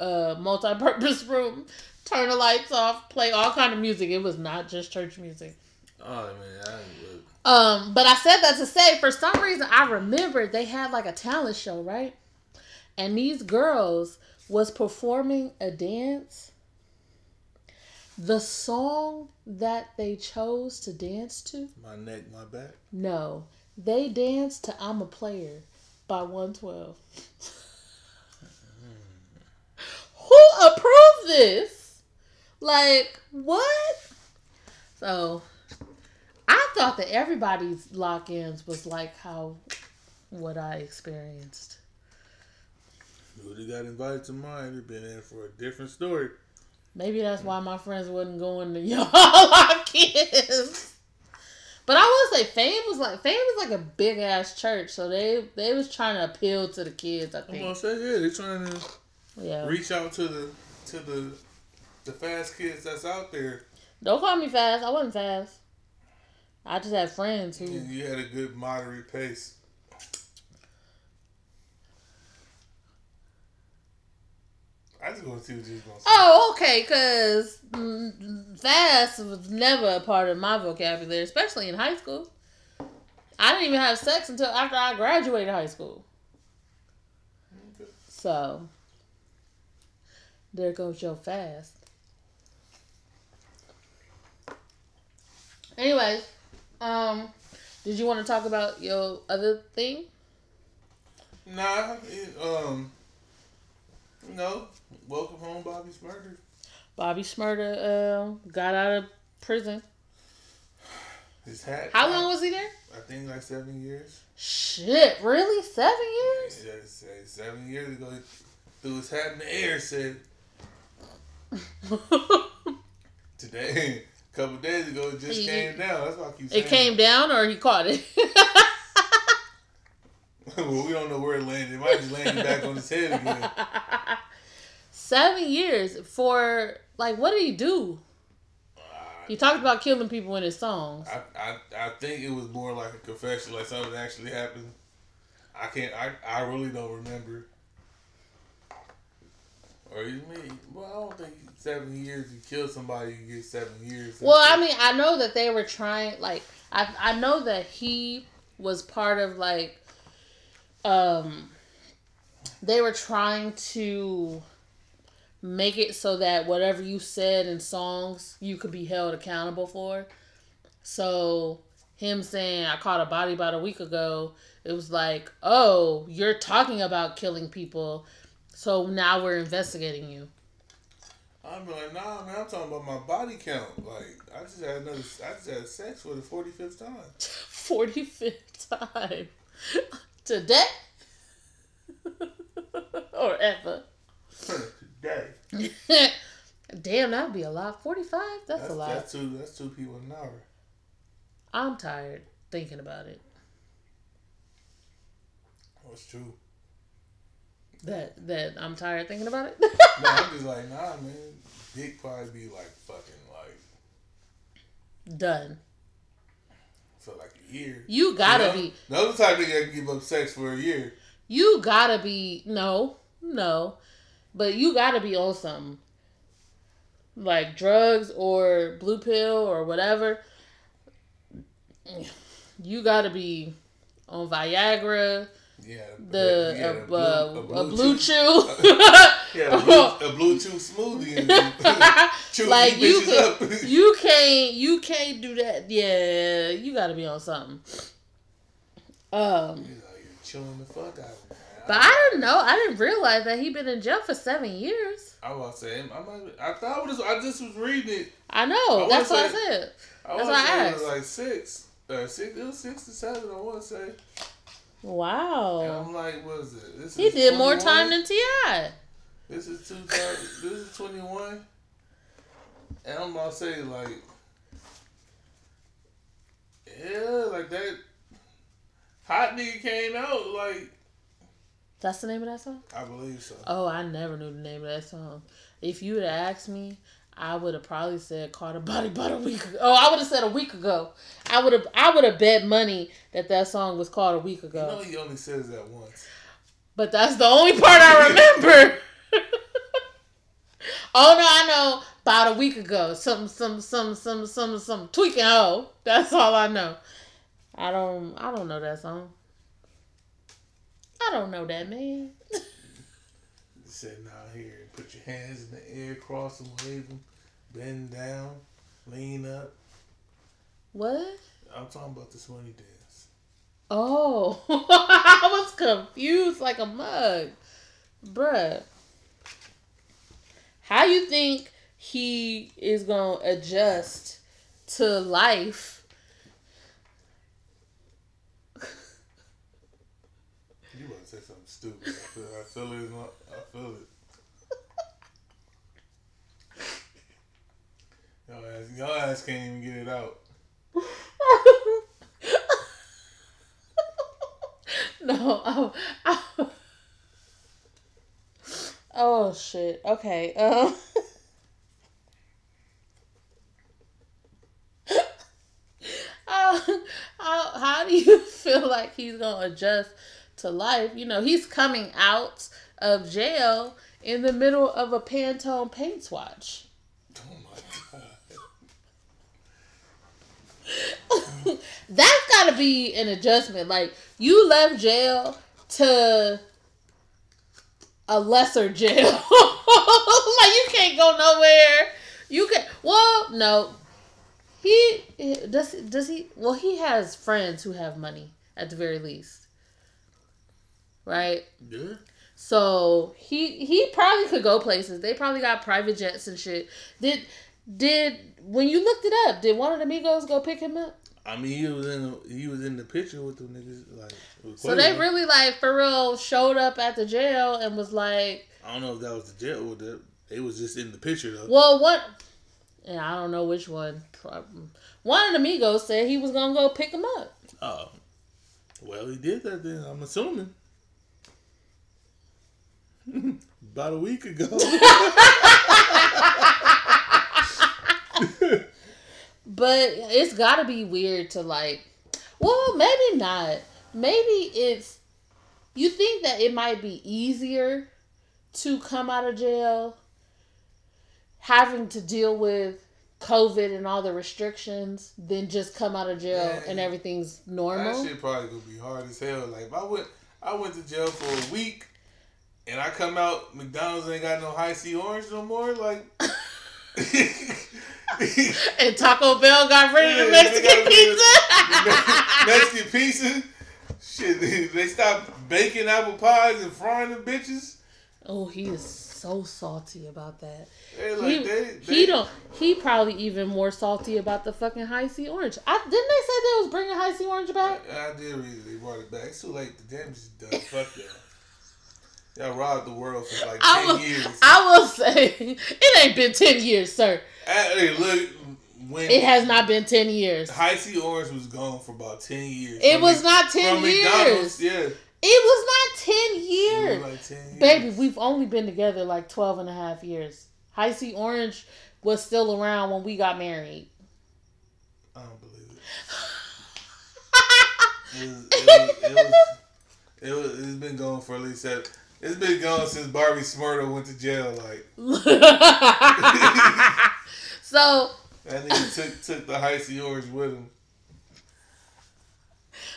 uh multi-purpose room. Turn the lights off, play all kind of music. It was not just church music. Oh man, I Um, but I said that to say for some reason I remember they had like a talent show, right? And these girls was performing a dance. The song that they chose to dance to my neck, my back. no, they danced to "I'm a Player" by 112. Mm. Who approved this? Like what? So, I thought that everybody's lock-ins was like how what I experienced. You would have got invited to mine. You'd been in for a different story. Maybe that's why my friends wasn't going to y'all lock-ins. But I will say, Fame was like Fame was like a big ass church, so they they was trying to appeal to the kids. I think. I'm gonna say yeah, they're trying to Yeah. reach out to the to the the fast kids that's out there. Don't call me fast. I wasn't fast. I just had friends who. You had a good moderate pace. I just want to see what you was gonna say. Oh, okay. Cause mm, fast was never a part of my vocabulary, especially in high school. I didn't even have sex until after I graduated high school. So there goes your fast. Anyways, um, did you want to talk about your other thing? Nah, it, um, no. Welcome home, Bobby Shmurda. Bobby Shmurda uh, got out of prison. His hat. How long was he there? I think like seven years. Shit, really? Seven years? Yeah, seven years ago, he threw his hat in the air. Said today, a couple days ago, it just He- came down. That's why I keep saying it came down or he caught it? well, we don't know where it landed. It might just landed back on his head again. Seven years for like what did he do? Uh, he talked about killing people in his songs. I, I I think it was more like a confession, like something actually happened. I can't. I I really don't remember. Or you mean? Well, I don't think seven years you kill somebody, you get seven years. Well, I mean, I know that they were trying. Like, I I know that he was part of like, um, they were trying to make it so that whatever you said in songs you could be held accountable for. So him saying I caught a body about a week ago, it was like, oh, you're talking about killing people, so now we're investigating you. I'm like, nah, man. I'm talking about my body count. Like, I just had another. I just had sex for the forty fifth time. Forty fifth time today or ever. Today. Damn, that'd be a lot. Forty five. That's, That's, a lot. that's two. That's two people an hour. I'm tired thinking about it. That's true. That that I'm tired thinking about it. No, I'm just like, nah, man. Dick probably be like fucking like Done. For like a year. You gotta You know? be. The other type nigga that give up sex for a year. You gotta be. No, no, but you gotta be on something like drugs or blue pill or whatever. You gotta be on Viagra, Yeah. the he had a, uh, a, blue, chew. chew. Had a blue, a Bluetooth smoothie. And like you can, you can't you can't do that. Yeah, you got to be on something. Um, you're chilling the fuck out of but I didn't know. I didn't realize that he'd been in jail for seven years. I was saying, I might. I thought it was. I just was reading it. I know. I that's wanna what I said. I That's to I say it was like six. Uh, six. It was six to seven. I want to say. Wow. And. I'm like, what is it? This He is did more time than Ti. This is two thousand. this is twenty one. And I'm about to say like, yeah, like that. Hot nigga came out like That's the name of that song. I believe so. Oh, I never knew the name of that song. If you would have asked me, I would have probably said "Caught a Body" about a week ago. Oh, I would have said a week ago. I would have. I would have bet money that that song was called a week You ago. know he only says that once. But that's the only part I remember. oh no, I know. About a week ago, some, some, some, some, some, some tweaking hoe. That's all I know. I don't. I don't know that song. I don't know that man. Sitting out here, put your hands in the air, cross them, wave them, bend down, lean up. What? I'm talking about this money dance. Oh, I was confused like a mug, bruh. How you think he is gonna adjust to life? You want to say something stupid. I feel, I feel it. I feel it. Y'all ass, y'all ass can't even get it out. no, oh, oh. Oh shit. Okay. Um. how, how, how do you feel like he's gonna adjust to life? You know, he's coming out of jail in the middle of a Pantone paint swatch. Oh my god. That's got to be an adjustment. Like you left jail to a lesser jail. like you can't go nowhere. You can. Well, no. He does. Does he? Well, he has friends who have money at the very least, right? Yeah. So he he probably could go places. They probably got private jets and shit. Did did when you looked it up? Did one of the Migos go pick him up? I mean, he was in the, he was in the picture with the niggas like. So they really like for real showed up at the jail and was like, I don't know if that was the jail or the. They was just in the picture though. "Well, what?" And I don't know which one. One of the Migos said he was gonna go pick him up. Oh. Well, he did that then. I'm assuming. About a week ago. but it's got to be weird to like. Well, maybe not. Maybe it's. You think that it might be easier to come out of jail having to deal with COVID and all the restrictions than just come out of jail Man, and everything's normal. That shit probably gonna be hard as hell. Like if I went, I went to jail for a week, and I come out, McDonald's ain't got no Hi-C orange no more. Like, and Taco Bell got rid of the Mexican pizza. Mexican pizza. Shit, they, stopped baking apple pies and frying them bitches. oh, he is so salty about that. Like he, they, they he don't. He probably even more salty about the fucking Hi-C orange. I didn't they say they was bringing Hi-C orange back. I did read it. They brought it back. It's too late. The damage is done. Fuck y'all. Y'all robbed the world for like I ten will. years. I will say it ain't been ten years, sir. Hey, look, when It has not been ten years. Hi-C Orange was gone for about ten years. It From was Mc- not ten from years. McDonald's, Yeah, It was not ten years. like ten years. Baby, we've only been together like 12 and a half years. Hi-C Orange was still around when we got married. I don't believe it. It was, it was, it was, it was, it's been going for at least seven. It's been gone since Bobby Shmurda went to jail. Like so, that nigga took took the C orange with him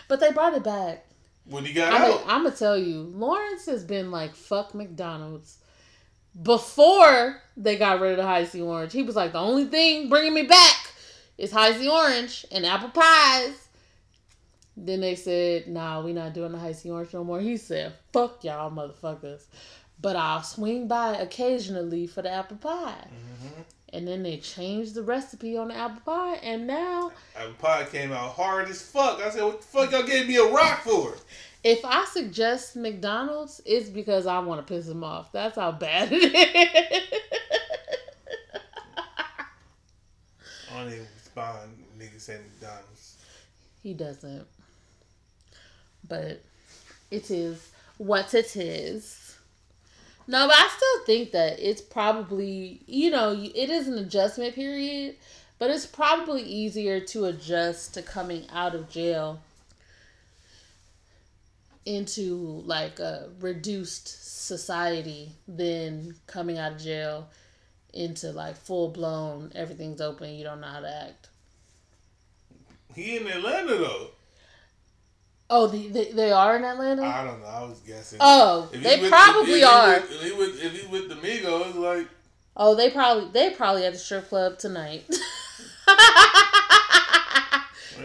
but they brought it back. when he got I'm out. gonna tell you, Lawrence has been like, fuck McDonald's. Before they got rid of the Hi-C Orange, he was like, the only thing bringing me back is Hi-C Orange and apple pies. Then they said, nah, we not doing the Hi-C Orange no more. He said, fuck y'all motherfuckers. But I'll swing by occasionally for the apple pie. Mhm. And then they changed the recipe on the apple pie, and now Apple pie came out hard as fuck. I said, "What the fuck y'all gave me a rock for?" If I suggest McDonald's, it's because I want to piss him off. That's how bad it is. I don't even respond. Niggas say McDonald's. he doesn't. But it is what it is. No, but I still think that it's probably, you know, it is an adjustment period, but it's probably easier to adjust to coming out of jail into like a reduced society than coming out of jail into like full blown everything's open you don't know how to act He in Atlanta though. Oh the, the, they are in atlanta I don't know. I was guessing. oh If they with- probably if he are With, if he with, if he with the Migos, like oh they probably they probably at the strip club tonight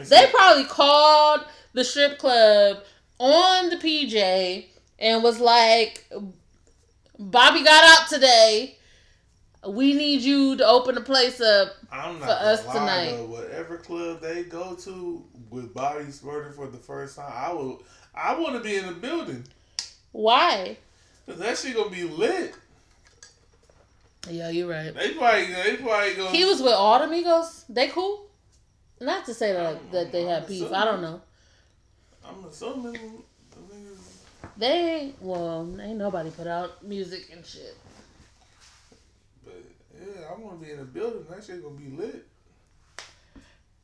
they probably called the strip club on the pj and was like bobby got out today we need you to open the place up for us lie, tonight. Though, whatever club they go to with Bobby Shmurda for the first time, I will. I want to be in the building. why 'Cause that shit gonna be lit. yeah you're right They probably, they probably gonna. He was with all the Migos. They cool. Not to say that I'm- that they had I'm beef. I don't know. I'm assuming the niggas, They well. Ain't nobody put out music and shit. but yeah, I want to be in the building. That shit gonna be lit.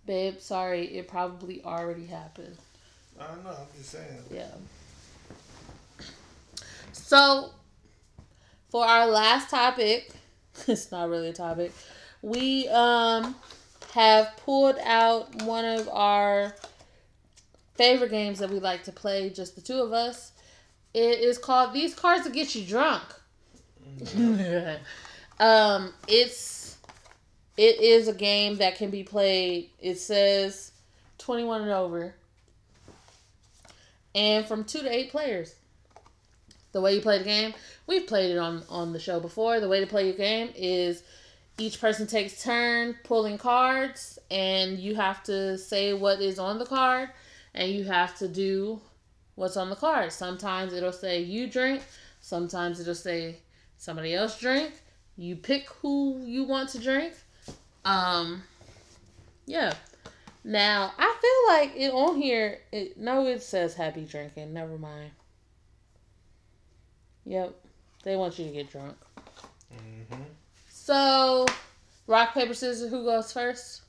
Babe, sorry, it probably already happened. I don't know. I'm just saying. Yeah. So, for our last topic, it's not really a topic. We um have pulled out one of our favorite games that we like to play, just the two of us. It is called These Cards That Get You Drunk. um, it's it is a game that can be played. It says twenty one and over, and from two to eight players. The way you play the game, we've played it on on the show before. The way to play your game is each person takes turn pulling cards, and you have to say what is on the card, and you have to do what's on the card. Sometimes it'll say you drink, sometimes it'll say somebody else drink. You pick who you want to drink. Um, yeah. Now I feel like it on here. It no, it says happy drinking. Never mind. Yep, they want you to get drunk. Mm-hmm. So, rock paper scissors. Who goes first?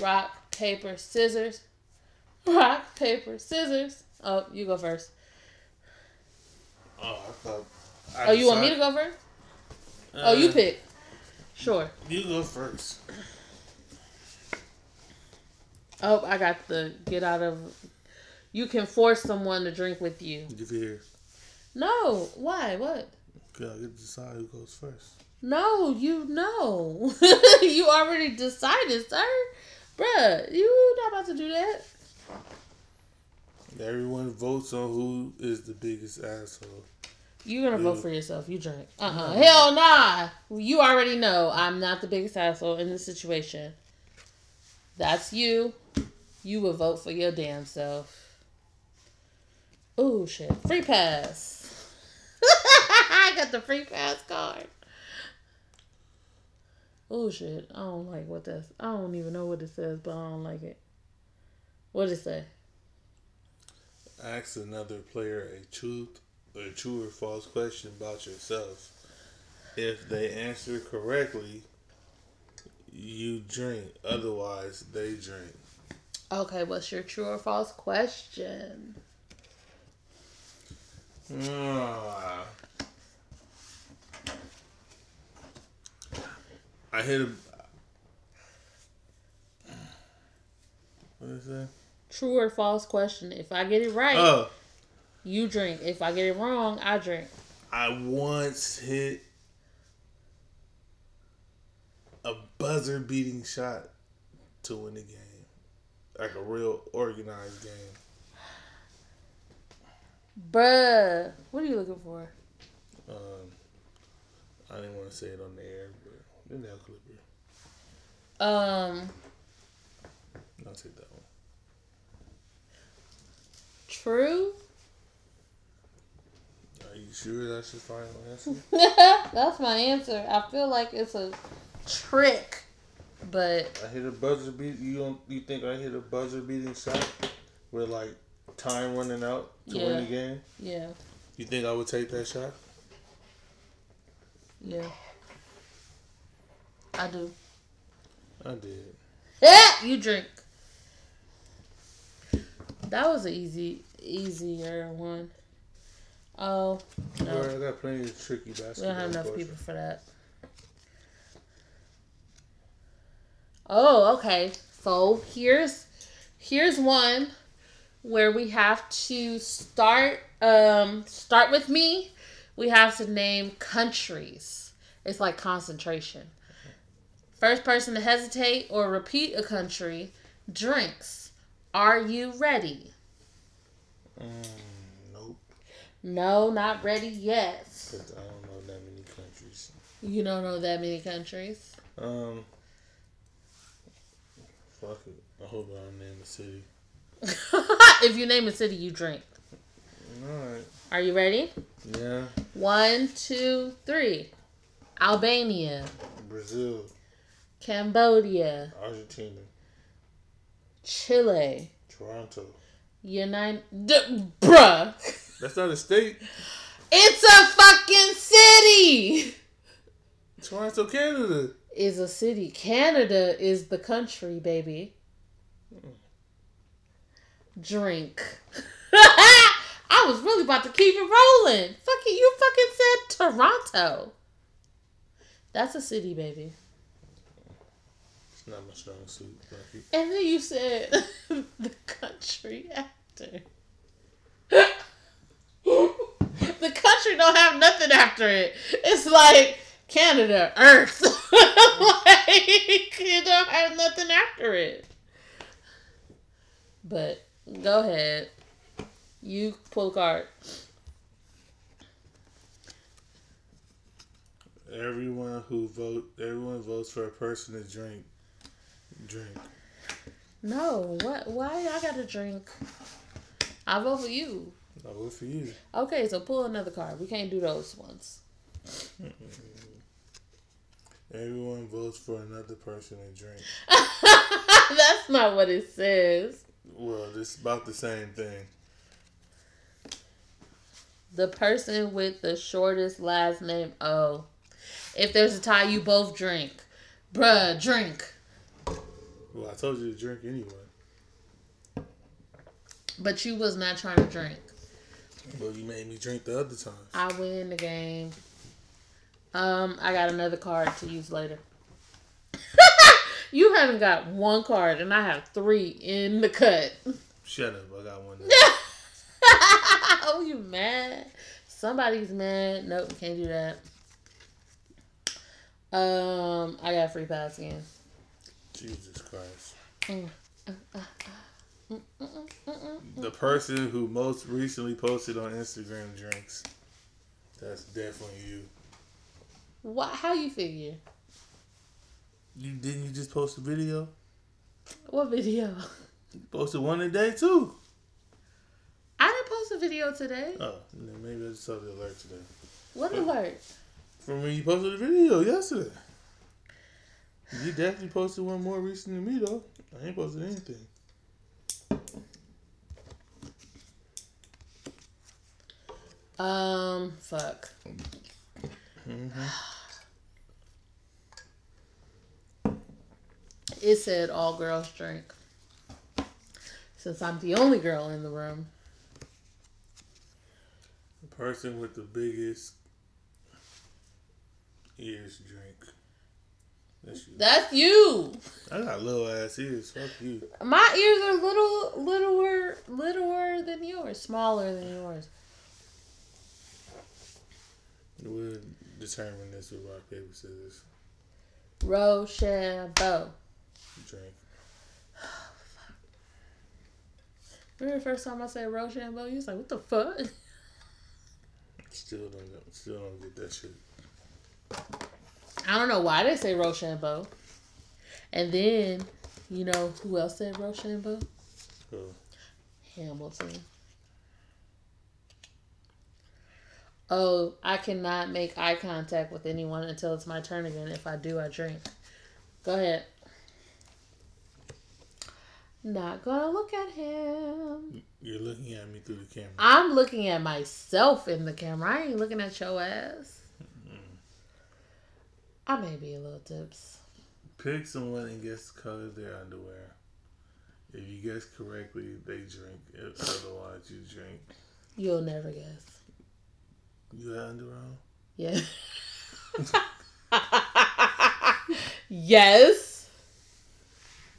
rock, paper, scissors. Rock, paper, scissors. Oh, you go first. Oh, I thought. I Oh, you want me to go first? Oh, you Uh, pick. Sure. You go first. Oh, I got the get out of. You can force someone to drink with you. Give it here. No, why? What? Okay, I get to decide who goes first. No, you know. you already decided, sir. Bruh, you not about to do that. Everyone votes on who is the biggest asshole. You're gonna vote for yourself. You drink. Uh uh Hell nah. You already know I'm not the biggest asshole in this situation. That's you. You would vote for your damn self. Oh shit. Free pass. I got the free pass card. Oh shit. I don't like what that's I don't even know what it says, but I don't like it. What did it say? Ask another player a truth, a true or false question about yourself. If they answer correctly, you drink. Otherwise, they drink. Okay, what's your true or false question? Ah. I hit a. What is that? True or false question. If I get it right, Oh, you drink. If I get it wrong, I drink. I once hit a buzzer beating shot to win the game. Like a real organized game. Bruh. What are you looking for? Um, I didn't want to say it on the air, but the nail clipper. Um, I'll take that one. true? Are you sure that's your final answer? That's my answer. I feel like it's a trick. But I hit a buzzer beat. You don't? You think I hit a buzzer beating shot with like time running out to Yeah. win the game? yeah, You think I would take that shot? yeah. I do. I did. Yeah, you drink. That was an easy, easier one. Oh, no. I got plenty of tricky We basketball. don't have enough people for that. Oh, okay. So here's here's one where we have to start um start with me. We have to name countries. It's like concentration. First person to hesitate or repeat a country drinks. Are you ready? Mm, No, not ready yet. because I don't know that many countries. You don't know that many countries. Um, fuck it. I hope I don't name a city. if you name a city, you drink. All right. Are you ready? Yeah, One, two, three. Albania, Brazil, Cambodia, Argentina, Chile, Toronto. United. D- bruh. That's not a state. It's a fucking city. Toronto, Canada. Is a city. Canada is the country, baby. Drink. I was really about to keep it rolling. Fucking, you fucking said Toronto. That's a city, baby. It's not my strong suit. And then you said the country after. the country don't have nothing after it. It's like Canada, Earth. like it don't have nothing after it. But go ahead. You pull a card. Everyone who vote, everyone votes for a person to drink. Drink. No, what? Why I gotta drink? I vote for you. I vote for you. Okay, so pull another card. We can't do those ones. Everyone votes for another person to drink. That's not what it says. Well, it's about the same thing. The person with the shortest last name. Oh. If there's a tie, you both drink. Bruh, drink. Well, I told you to drink anyway. But you was not trying to drink. But you made me drink the other times. I win the game. Um, I got another card to use later. you haven't got one card, and I have three in the cut. Shut up! I got one. oh, you mad? Somebody's mad. Nope, can't do that. Um, I got free pass again. Jesus Christ. Mm, uh, uh, The person who most recently posted on Instagram drinks. That's definitely you. What? How you figure? You didn't you just post a video? What video? You posted one a day too. I didn't post a video today. Oh, then maybe I just saw the alert today. What alert? From when you posted the video yesterday. You definitely posted one more recent than me though. I ain't posted anything. Um, fuck. Mm-hmm. It said all girls drink. Since I'm the only girl in the room. The person with the biggest ears drink. That's you. That's you. I got little ass ears. Fuck you. My ears are little, littler, littler than yours, smaller than yours. We'll determine this with rock, paper, scissors. Rochambeau. Drink. Remember the first time I said Rochambeau? You was like, what the fuck? Still don't get, still don't get that shit. I don't know why they say Rochambeau. And then, you know who else said Rochambeau? So, Hamilton. Oh, I cannot make eye contact with anyone until it's my turn again. If I do, I drink. Go ahead. Not gonna look at him. you're looking at me through the camera. I'm looking at myself in the camera. I ain't looking at your ass. I may be a little tips. Pick someone and guess the color of their underwear. If you guess correctly, they drink. If otherwise, you drink. You'll never guess. You got underwear on? Yeah. yes.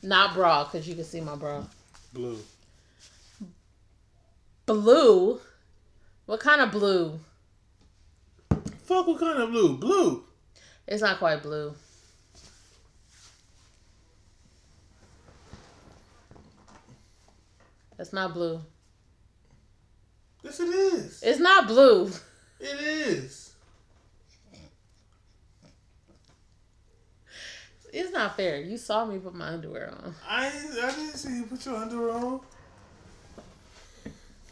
Not bra, because you can see my bra. Blue. Blue. What kind of blue? Fuck, what kind of blue? Blue. It's not quite blue. That's not blue. Yes, it is. It's not blue. It is. It's not fair. You saw me put my underwear on. I I didn't see you put your underwear on.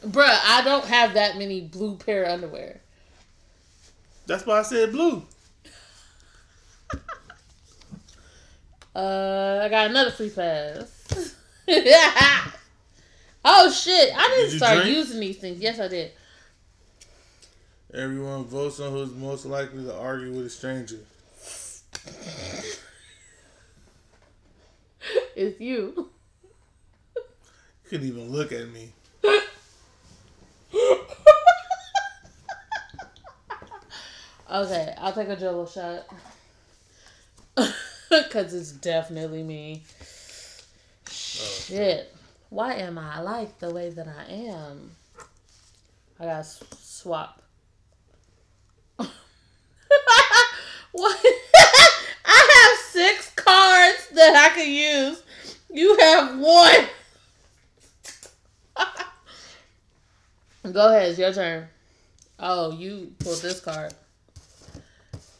Bruh, I don't have that many blue pair of underwear. That's why I said blue. Uh, I got another free pass. oh shit! I Did didn't you start drink? using these things. Yes, I did. Everyone votes on who's most likely to argue with a stranger. It's you. You couldn't even look at me. Okay, I'll take a Jello shot. Cause it's definitely me. Oh, Shit. Why am I like the way that I am? I gotta s- swap. what? I have six cards that I can use. You have one. Go ahead, it's your turn. Oh, you pulled this card.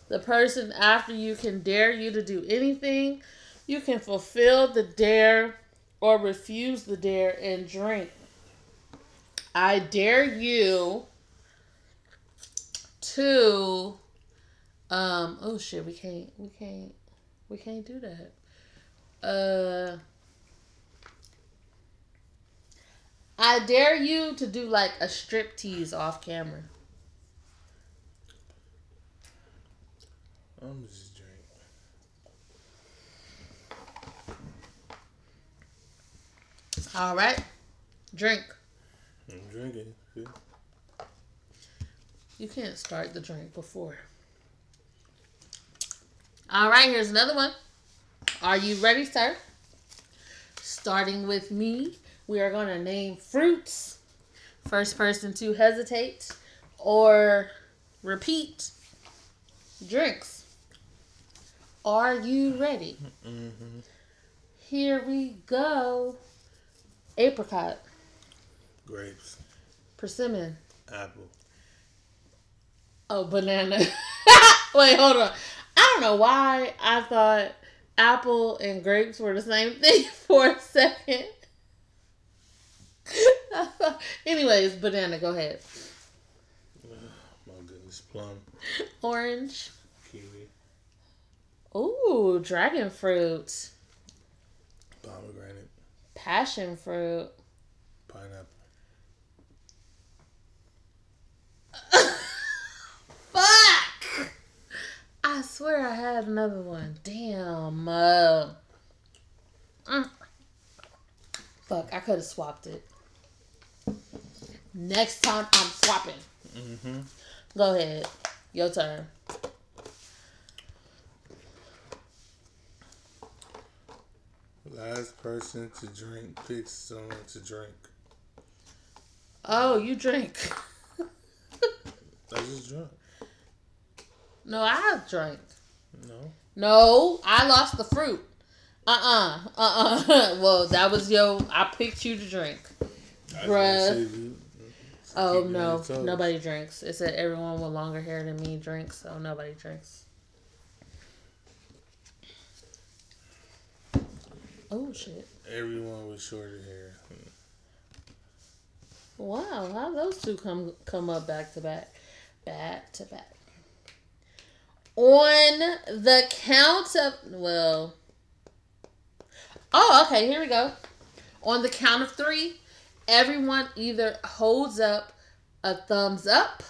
The person after you can dare you to do anything. You can fulfill the dare or refuse the dare and drink. I dare you to um oh shit, we can't we can't we can't do that. Uh I dare you to do like a strip tease off camera. I'm just drink. All right. Drink. I'm drinking. See? You can't start the drink before. All right, here's another one. Are you ready, sir? Starting with me, we are going to name fruits. First person to hesitate or repeat drinks. Are you ready? Mm-hmm. Here we go. Apricot, Grapes. persimmon, Apple. Oh, banana. Wait, hold on. I don't know why I thought apple and grapes were the same thing for a second. Anyways, banana, go ahead. My goodness. Plum. Orange. Kiwi. Ooh, dragon fruit. Pomegranate. Passion fruit. Pineapple. Fuck! I swear I had another one. Damn. Uh, mm. Fuck, I could have swapped it. Next time I'm swapping. Mm-hmm. Go ahead. Your turn. Last person to drink picks someone to drink. Oh, you drink. I just drunk. No, I drank. No. No, I lost the fruit. Uh uh-uh, uh. well, that was yo. I picked you to drink. Bruh. just said you- Oh keep you on no, nobody drinks. It said everyone with longer hair than me drinks, so nobody drinks. Oh shit! Everyone with shorter hair. Wow, how those two come come up back to back, back to back. On the count of well, oh okay, here we go. On the count of three, everyone either holds up a thumbs up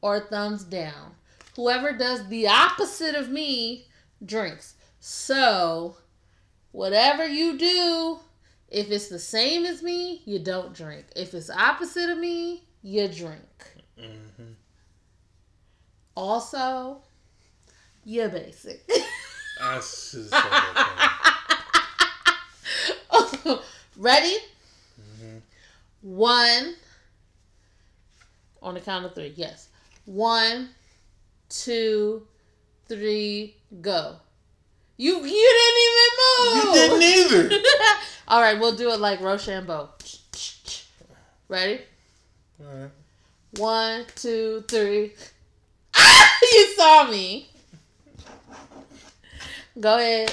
or a thumbs down. Whoever does the opposite of me drinks. So, whatever you do, if it's the same as me, you don't drink. If it's opposite of me, you drink. Mm-hmm. Also, you're basic. I should have that. Ready? Mm-hmm. One. On the count of three, yes. One, two, three, go. You you You didn't even move. You didn't either. All right, we'll do it like Rochambeau. Ready? All right. One, two, three. Ah! You saw me. Go ahead.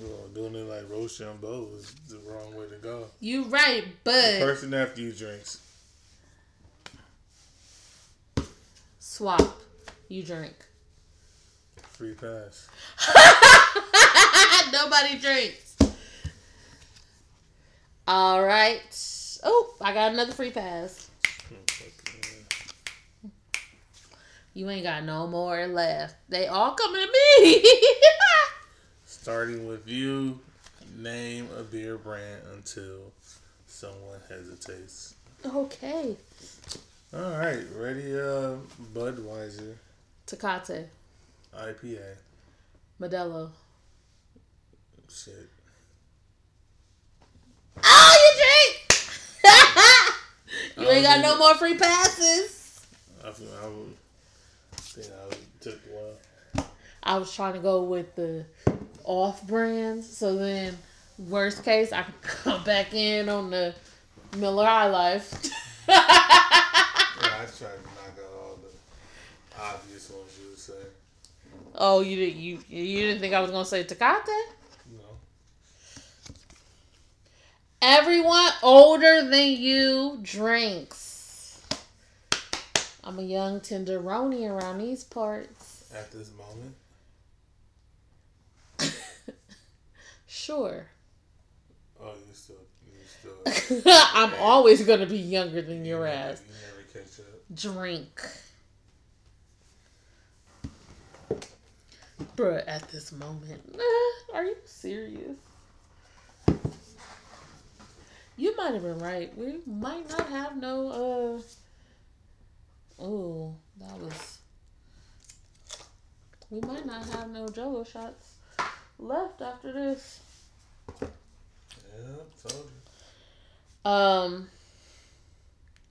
Well, doing it like Rochambeau is the wrong way to go. You right, The but person after you drinks. swap. You drink. Free pass. Nobody drinks. All right. Oh, I got another free pass. Hmm, fucking, You ain't got no more left. They all coming to me. Starting with you, name a beer brand until someone hesitates. okay. All right, ready? Uh, Budweiser Tecate. IPA. Modelo. Shit. Oh, you drink! you ain't got no more free passes. I feel I would think I took a while. I was trying to go with the off brands, so then worst case I could come back in on the Miller High Life. Yeah, I tried to knock out all the obvious ones you would say. oh, you didn't you you didn't think I was gonna say Tecate? No. Everyone older than you drinks. I'm a young tenderoni around these parts. At this moment, Sure. oh, you still, you still. I'm always gonna be younger than you your never- ass. You never catch up. Drink. Bruh, at this moment. Are you serious? you might have been right. We might not have no. uh Oh, that was. We might not have no Jello shots left after this. Yeah, told you. Um,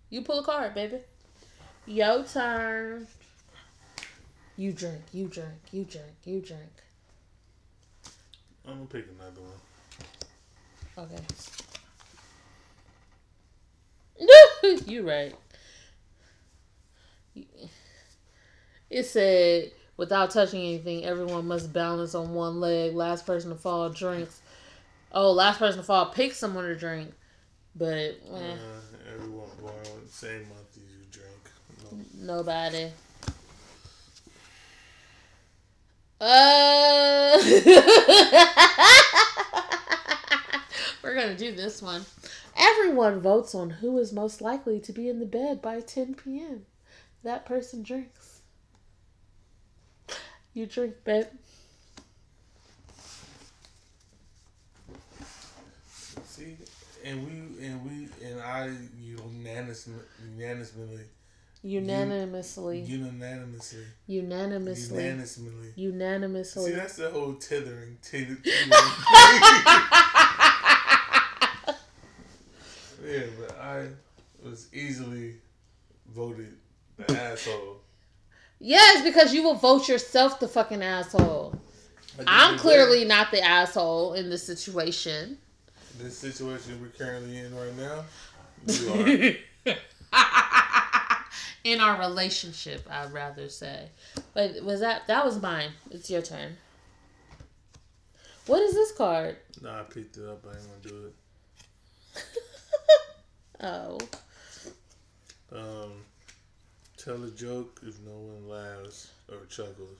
you pull a card, baby. Your turn. You drink. You drink. You drink. You drink. I'm gonna pick another one. Okay. you right. It said, without touching anything, everyone must balance on one leg. Last person to fall drinks. Oh, last person to fall picks someone to drink. But eh, Uh, everyone same month as you drink. No. nobody. Uh, we're gonna do this one. Everyone votes on who is most likely to be in the bed by 10 p.m. That person drinks. You drink, babe. See, and we and we and I unanimously, unanimously, Unanimously. unanimously, Unanimously. unanimously. See, that's the whole tethering. tethering. yeah, but I was easily voted the asshole. Yes, because you will vote yourself the fucking asshole. I'm clearly not the asshole in this situation. this situation we're currently in right now. You are. in our relationship, I'd rather say. But was that that was mine? It's your turn. What is this card? nah, I picked it up. I ain't gonna do it. Oh, Um, tell a joke if no one laughs or chuckles.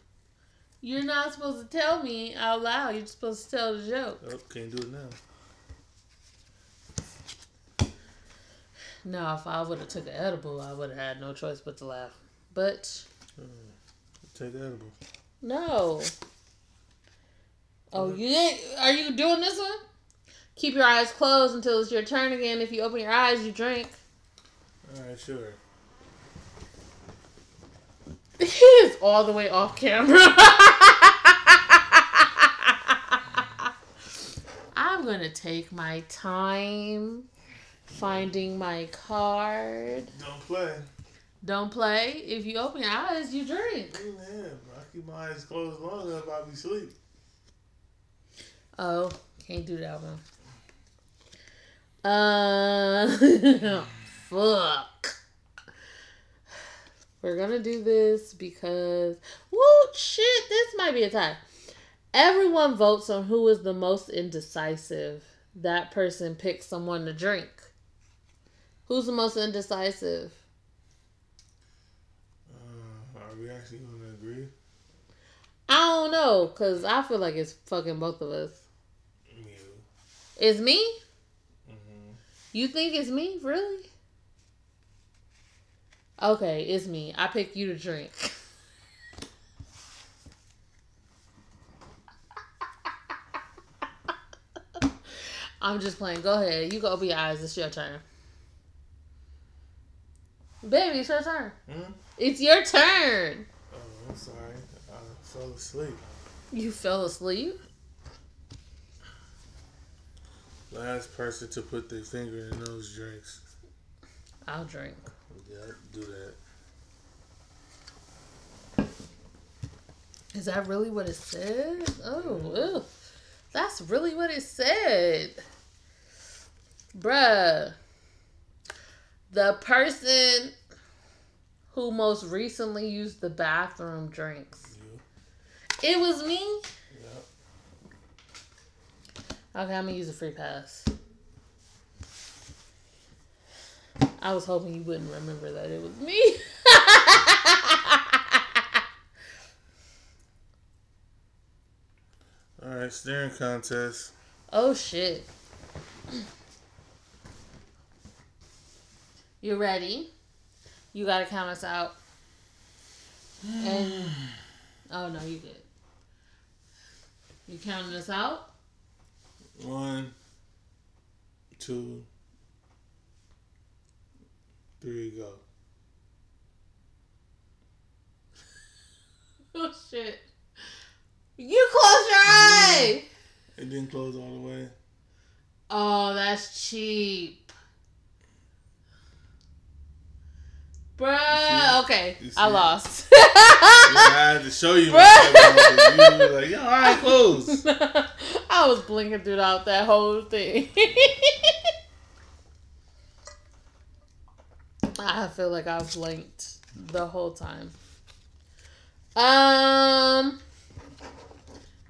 you're not supposed to tell me out loud. You're supposed to tell the joke. Oh, can't do it now. No, if I would have took an edible, I would have had no choice but to laugh. But hmm, Take the edible. no. Oh, you ain't, are you doing this one? Keep your eyes closed until it's your turn again. If you open your eyes, you drink. All right, sure. He is all the way off camera. I'm gonna take my time finding my card. Don't play. Don't play. If you open your eyes, you drink. Yeah, bro. I keep my eyes closed long enough, I'll be asleep. Oh, can't do that one. Uh, fuck. We're gonna do this because, woo, shit, this might be a tie. Everyone votes on who is the most indecisive. That person picks someone to drink. Who's the most indecisive? Uh, are we actually to agree? I don't know, cause I feel like it's fucking both of us. You. It's me. Mm-hmm. You think it's me? Really? Okay, it's me. I pick you to drink. I'm just playing. Go ahead. You go open your eyes. It's your turn. Baby, it's your turn. Hmm? It's your turn. Oh, I'm sorry. I fell asleep. You fell asleep? Last person to put their finger in those drinks. I'll drink. Yeah, do that. Is that really what it said? Oh, ew. that's really what it said. Bruh. The person who most recently used the bathroom drinks. You. It was me? Yep. Okay, I'm gonna use a free pass. I was hoping you wouldn't remember that it was me. All right, staring contest. oh shit. You ready? You gotta count us out. And oh no, you did. You counting us out? One, two, three, go. Oh shit! You close your mm-hmm. eye. It didn't close all the way. Oh, that's cheap. Bruh, okay, I lost. I had to show you. my You were like, yo, all right, close. I was blinking throughout that whole thing. I feel like I've blinked the whole time. Um.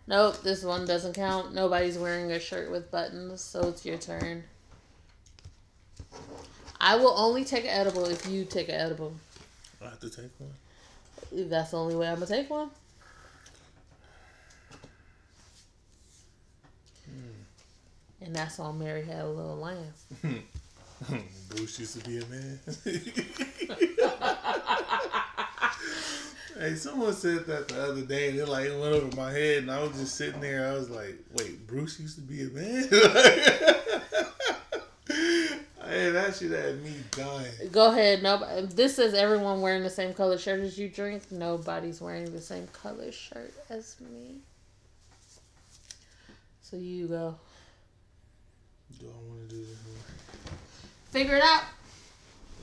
Nope, this one doesn't count. Nobody's wearing a shirt with buttons, so it's your turn. I will only take an edible if you take an edible. I have to take one. That's the only way I'm gonna take one. And that's on Mary Had a Little Lamb. Bruce used to be a man. hey, someone said that the other day, and it like went over my head, and I was just sitting there. I was like, "Wait, Bruce used to be a man." hey, that shit had me dying. Go ahead. Nobody. This is everyone wearing the same color shirt as you drink. Nobody's wearing the same color shirt as me. So you go. Do I want to do this? Figure it out.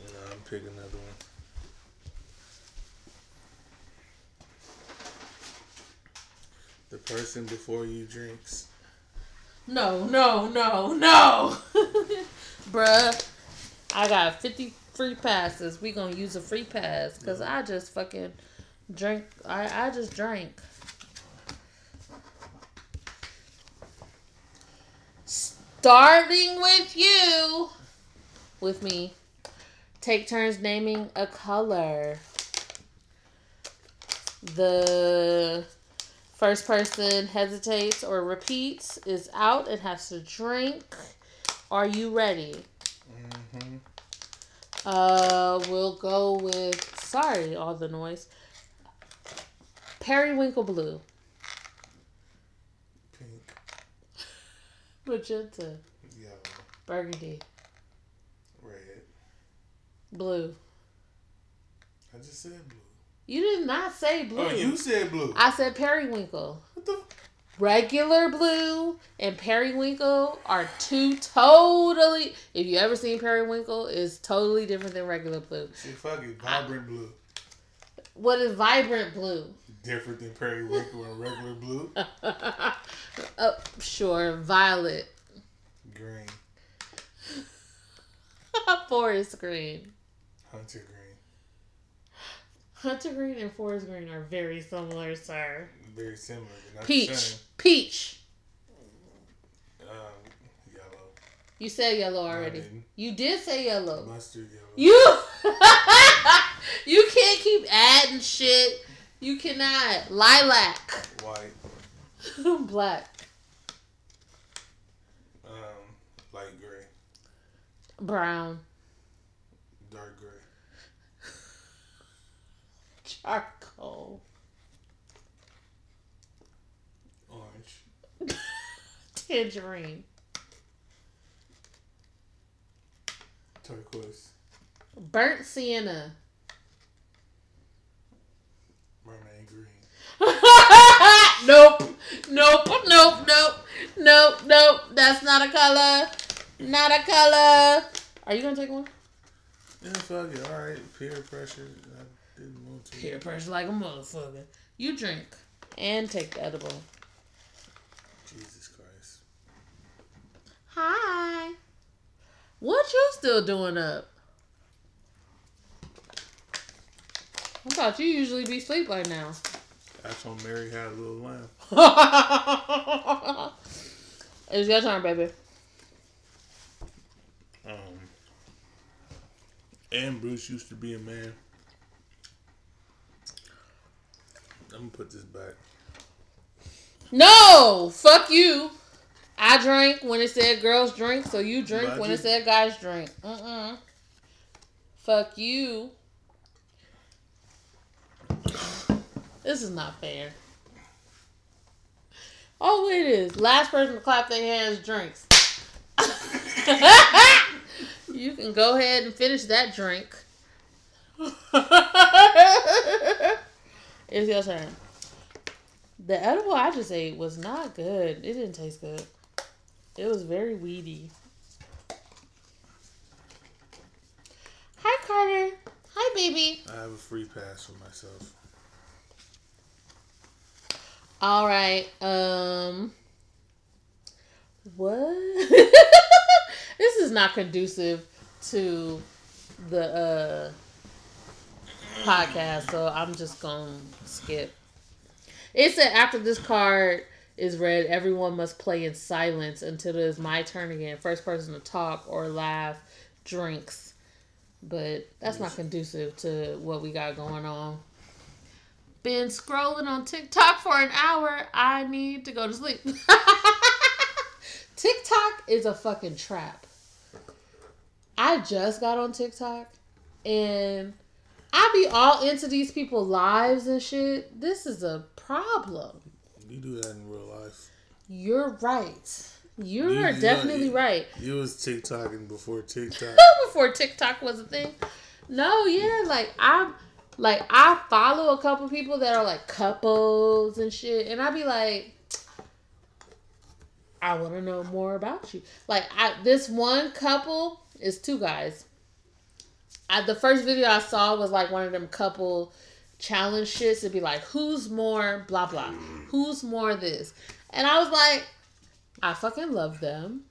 No, I'm picking another one. The person before you drinks. No, no, no, no. Bruh, I got 50 free passes. We gonna use a free pass because I just fucking drink. I, I just drank. Starting with you. With me. Take turns naming a color. The First person hesitates or repeats is out and has to drink. Are you ready? Mm-hmm. Uh, we'll go with sorry, all the noise. Periwinkle blue, Pink, magenta, yellow, burgundy. Blue. I just said blue. You did not say blue. Oh, you said blue. I said periwinkle. what the? Regular blue and periwinkle are two totally. If you ever seen periwinkle, is totally different than regular blue. Shit, fuck it. Vibrant blue. What is vibrant blue? Different than periwinkle and regular blue. oh, sure, violet, Green. forest green. Hunter green. Hunter green and forest green are very similar, sir. Very similar. Not Peach, peach. Um, yellow. You said yellow No, I already. didn't. You did say yellow. Mustard yellow. You, you can't keep adding shit. You cannot. Lilac, White. black, Um, light gray. brown, Dark gray. Charcoal, Orange. tangerine, Turquoise. burnt sienna. Mermaid green. nope. Nope. Nope. Nope. Nope. Nope. That's not a color. Not a color. Are you gonna take one? Yeah, fuck it. All right. Peer pressure. I didn't want. Peer pressure like a motherfucker. You drink and take the edible. Jesus Christ. Hi. What you still doing up? I thought you usually be asleep by now. That's when Mary had a little lamb. it's your turn, baby. Um, and Bruce used to be a man. I'm gonna put this back. No, fuck you. I drank when it said girls drink, so you drink when it said guys drink. Mm-mm. Fuck you. This is not fair. Oh, it is. Last person to clap their hands drinks. you can go ahead and finish that drink. it's your turn. The edible I just ate was not good. It didn't taste good. It was very weedy. Hi, Carter. Hi, baby. I have a free pass for myself. All right. Um. What? this is not conducive to the uh podcast, so I'm just gonna skip. It said after this card is read, everyone must play in silence until it is my turn again. First person to talk or laugh drinks. But that's not conducive to what we got going on. Been scrolling on TikTok for an hour. I need to go to sleep. TikTok is a fucking trap. I just got on TikTok and I be all into these people's lives and shit. This is a problem. You do that in real life. You're right. You're You- you- uh, definitely you- right. You was TikToking before TikTok. Before TikTok was a thing. No, yeah, like I'm like I follow a couple people that are like couples and shit, and I be like, I want to know more about you. Like I this one couple is two guys. I, the first video I saw was like one of them couple challenge shits. It'd be like, who's more blah blah, who's more this, and I was like, I fucking love them.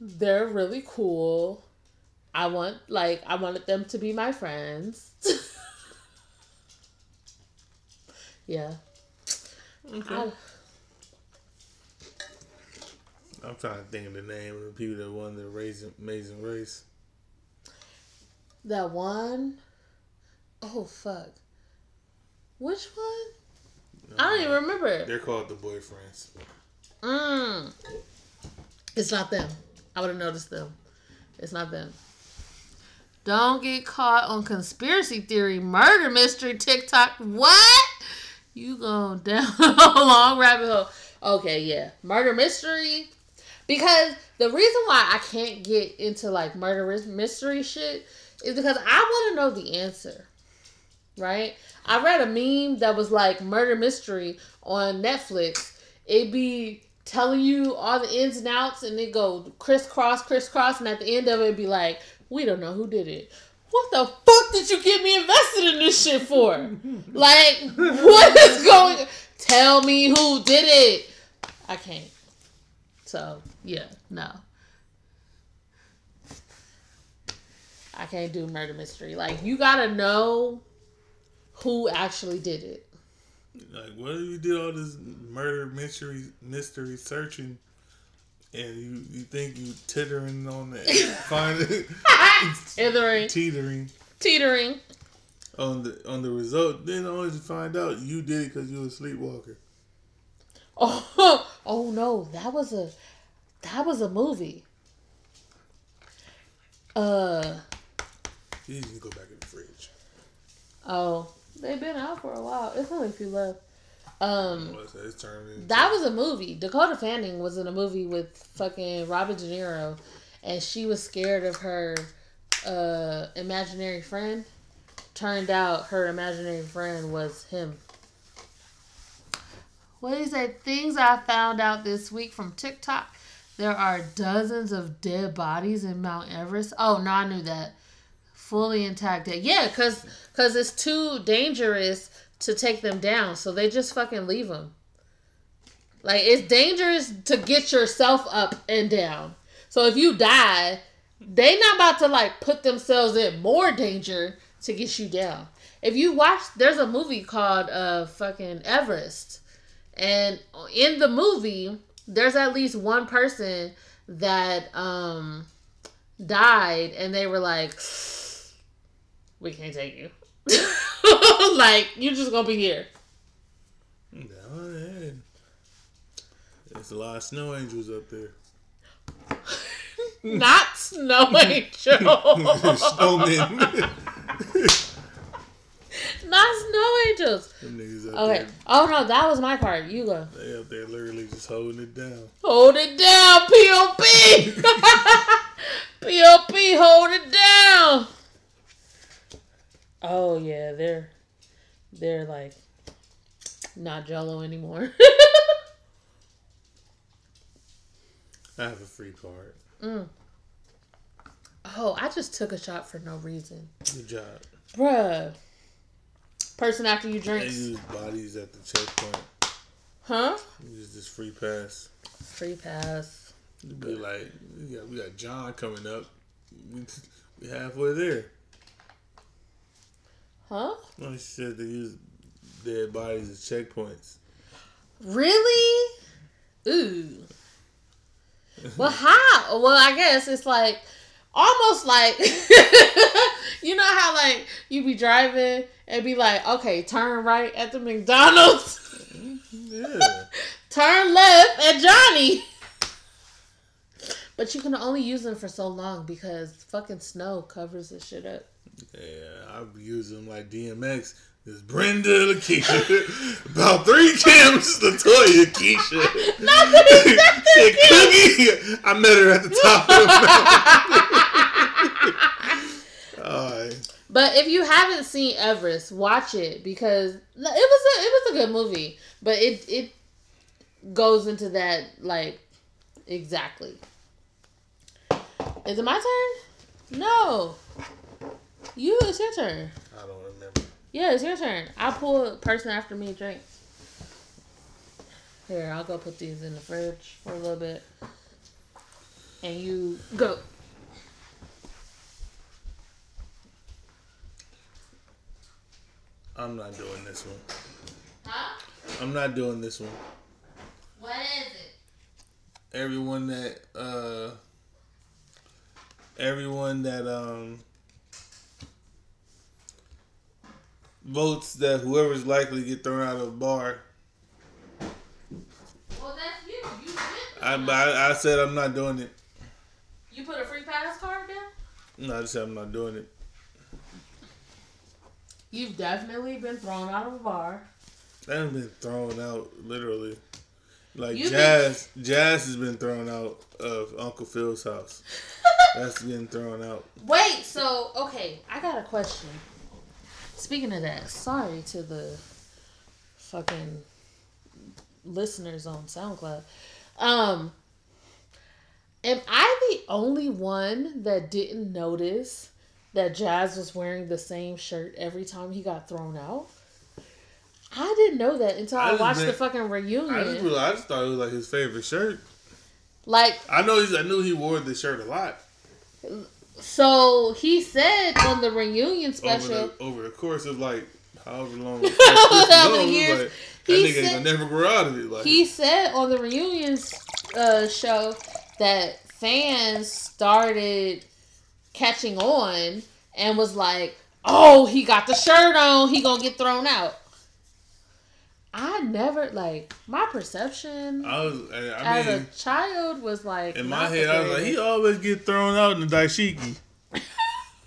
They're really cool. I want like I wanted them to be my friends. yeah. I- I'm trying to think of the name of the people that won the race, amazing race. That one oh fuck. Which one? I don't even remember. They're called the boyfriends. Mm. It's not them. I would have noticed them. It's not them. Don't get caught on conspiracy theory, murder mystery, TikTok. What? You going down a long rabbit hole. Okay, yeah. Murder mystery. Because the reason why I can't get into like murder mystery shit is because I want to know the answer. Right? I read a meme that was like murder mystery on Netflix. It'd be telling you all the ins and outs and it go crisscross, crisscross, and at the end of it it'd be like, we don't know who did it. What the fuck did you get me invested in this shit for? like, what is going Tell me who did it. I can't. So, yeah, no. I can't do murder mystery. Like, you gotta know who actually did it. Like, what if you did all this murder mystery mystery searching, and you you think you tittering on the find it Teetering. teetering Teetering. on the on the result, then only to find out you did it because you were a sleepwalker. Oh, oh no, that was a that was a movie. Uh You can go back in the fridge. oh, they've been out for a while. It's only a few left. Um, that? That was a movie. Dakota Fanning was in a movie with fucking Robert De Niro, and she was scared of her uh imaginary friend. Turned out her imaginary friend was him. What do you say? Things I found out this week from TikTok. There are dozens of dead bodies in Mount Everest. Oh, no, I knew that. Fully intact. dead. Yeah, cause, cause it's too dangerous to take them down, so they just fucking leave them. Like it's dangerous to get yourself up and down. So if you die, they not about to like put themselves in more danger to get you down. If you watch, there's a movie called uh fucking Everest, and in the movie, there's at least one person that um died, and they were like, "We can't take you." like you're just gonna be here. There's a lot of snow angels up there. Not snow angel. Snowmen. Not snow angels. Them niggas up Okay. there. Oh no, that was my part. You go. They up there literally just holding it down. Hold it down, POP. POP, hold it down. Oh yeah, they're they're like not Jello anymore. I have a free card. mm. Oh, I just took a shot for no reason, Good job. bruh. Person after you They use bodies at the checkpoint. huh? Use this free pass. Free pass. Be like, we got, we got John coming up. We, we halfway there. Huh? She said they use dead bodies as checkpoints. Really? Ooh. Well, how? Well, I guess it's like almost like you know how like you be driving and be like, okay, turn right at the McDonald's, mm-hmm, Yeah. turn left at Johnny. But you can only use them for so long because fucking snow covers this shit up. Yeah, I be using them like DMX. There's Brenda, Lakeisha, about three Kims, Latoya, Keisha. Shit, Cookie. I met her at the top of the mountain. Alright. But if you haven't seen Everest, watch it because it was a it was a good movie. But it it goes into that like exactly. Is it my turn? No. You, it's your turn. I don't remember. Yeah, it's your turn. I'll pull a person after me drinks. Here, I'll go put these in the fridge for a little bit. And you go. I'm not doing this one. Huh? I'm not doing this one. What is it? Everyone that uh everyone that um votes that whoever's likely to get thrown out of a bar. Well, that's you. You did. I, I I said I'm not doing it. You put a free pass card down? No, I just said I'm not doing it. You've definitely been thrown out of a bar. That has been thrown out literally. Like You've Jazz, Jazz has been thrown out of Uncle Phil's house. That's getting thrown out. Wait, so okay, I got a question. Speaking of that, sorry to the fucking listeners on SoundCloud. Um am I the only one that didn't notice that Jazz was wearing the same shirt every time he got thrown out? I didn't know that until I I, watched the been- fucking I just, reunion. I just thought it was like his favorite shirt. Like I know he's, I knew he wore this shirt a lot so he said on the reunion over special the, over the course of like however long. However years, like, he said- gonna never grow out of it. Like he said on the reunion uh, show that fans started catching on and was like, "Oh, he got the shirt on. He gonna get thrown out." I never like my perception I was, I as mean, a child was like in my head, I was like, he always get thrown out in the dashiki.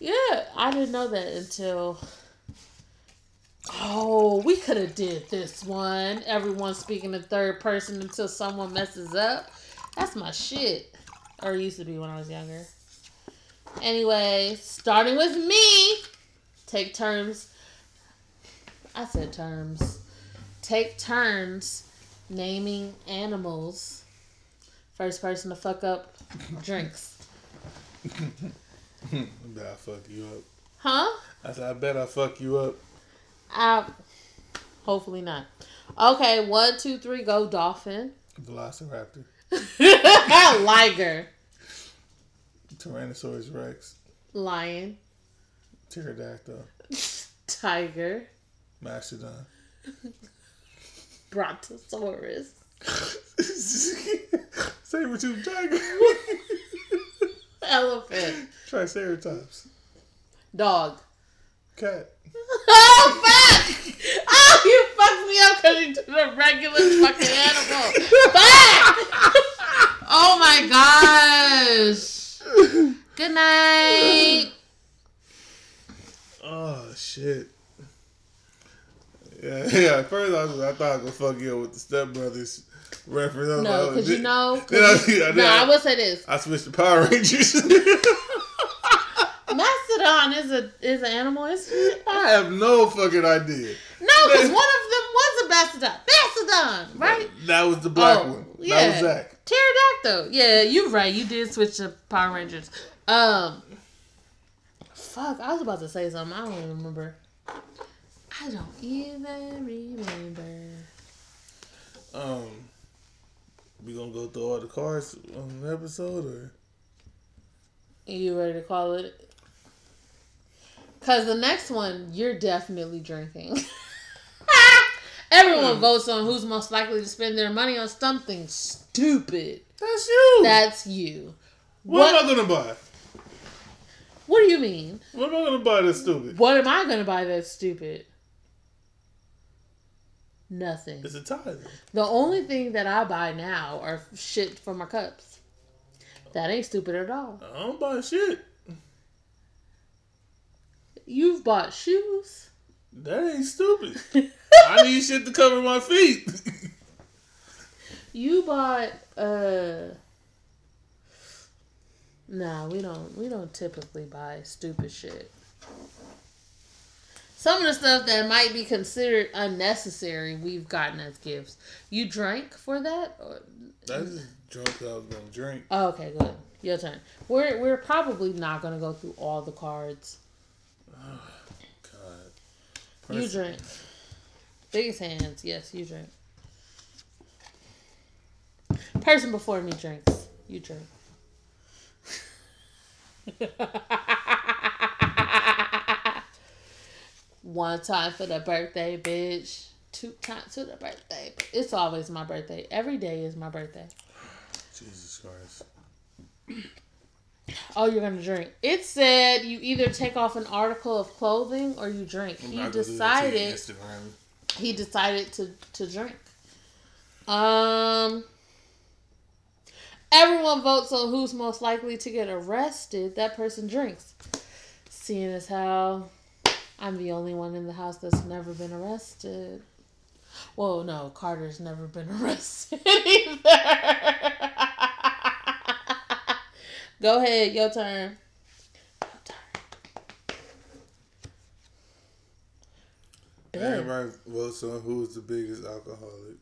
yeah, I didn't know that until. Oh, we could have did this one. Everyone speaking in third person until someone messes up. That's my shit. Or it used to be when I was younger. Anyway, starting with me. Take turns. I said terms. Take turns naming animals. First person to fuck up drinks. I bet I fuck you up. Huh? I said, I bet I fuck you up. Uh, hopefully not. Okay, one, two, three, go dolphin. Velociraptor, Liger. Tyrannosaurus Rex, Lion. Pterodactyl, Tiger. Mastodon. Brontosaurus. Saber-tooth tiger. Elephant. Triceratops. Dog. Cat. Oh, fuck! Oh, you fucked me up because you took a regular fucking animal. Fuck! Oh my gosh. Good night. Oh shit. Yeah, yeah. At first, I, was, I thought I was gonna fuck you up with the stepbrothers reference. No, like, because you know. I- you- I- no, I will say this. I switched to Power Rangers. mastodon is a is an animal? Is it? I have no fucking idea. No, because one of them was a mastodon. Mastodon, right? That was the black Oh, one. That was Zach. Pterodactyl. Yeah, you're right. You did switch to Power Rangers. Um, fuck, I was about to say something. I don't even remember. I don't even remember. Um, we gonna go through all the cards on the episode, or You ready to call it? Cause the next one, you're definitely drinking. Everyone votes on who's most likely to spend their money on something stupid. that's you. That's you. what, what- am I gonna buy? What mean? What am I gonna buy that's stupid? What am I gonna buy that's stupid? Nothing. It's a tie. The only thing that I buy now are shit for my cups. That ain't stupid at all. I don't buy shit. You've bought shoes. That ain't stupid. I need shit to cover my feet. You bought uh Nah, we don't we don't typically buy stupid shit. Some of the stuff that might be considered unnecessary we've gotten as gifts. You drank for that? Just drunk 'cause I was gonna drink. Oh, okay, good. Your turn. We're we're probably not gonna go through all the cards. God. You drink. Biggest hands, yes, you drink. Person before me drinks. You drink. One time for the birthday, bitch. Two times for the birthday. It's always my birthday. Every day is my birthday. Jesus Christ. Oh, you're gonna drink. It said you either take off an article of clothing or you drink. He not gonna do that to your decided he decided to to drink. Um everyone votes on who's most likely to get arrested. That person drinks. Seeing as how I'm the only one in the house that's never been arrested. Well, no, Carter's never been arrested either. Go ahead, your turn. Your turn. Everybody votes on who's the biggest alcoholic.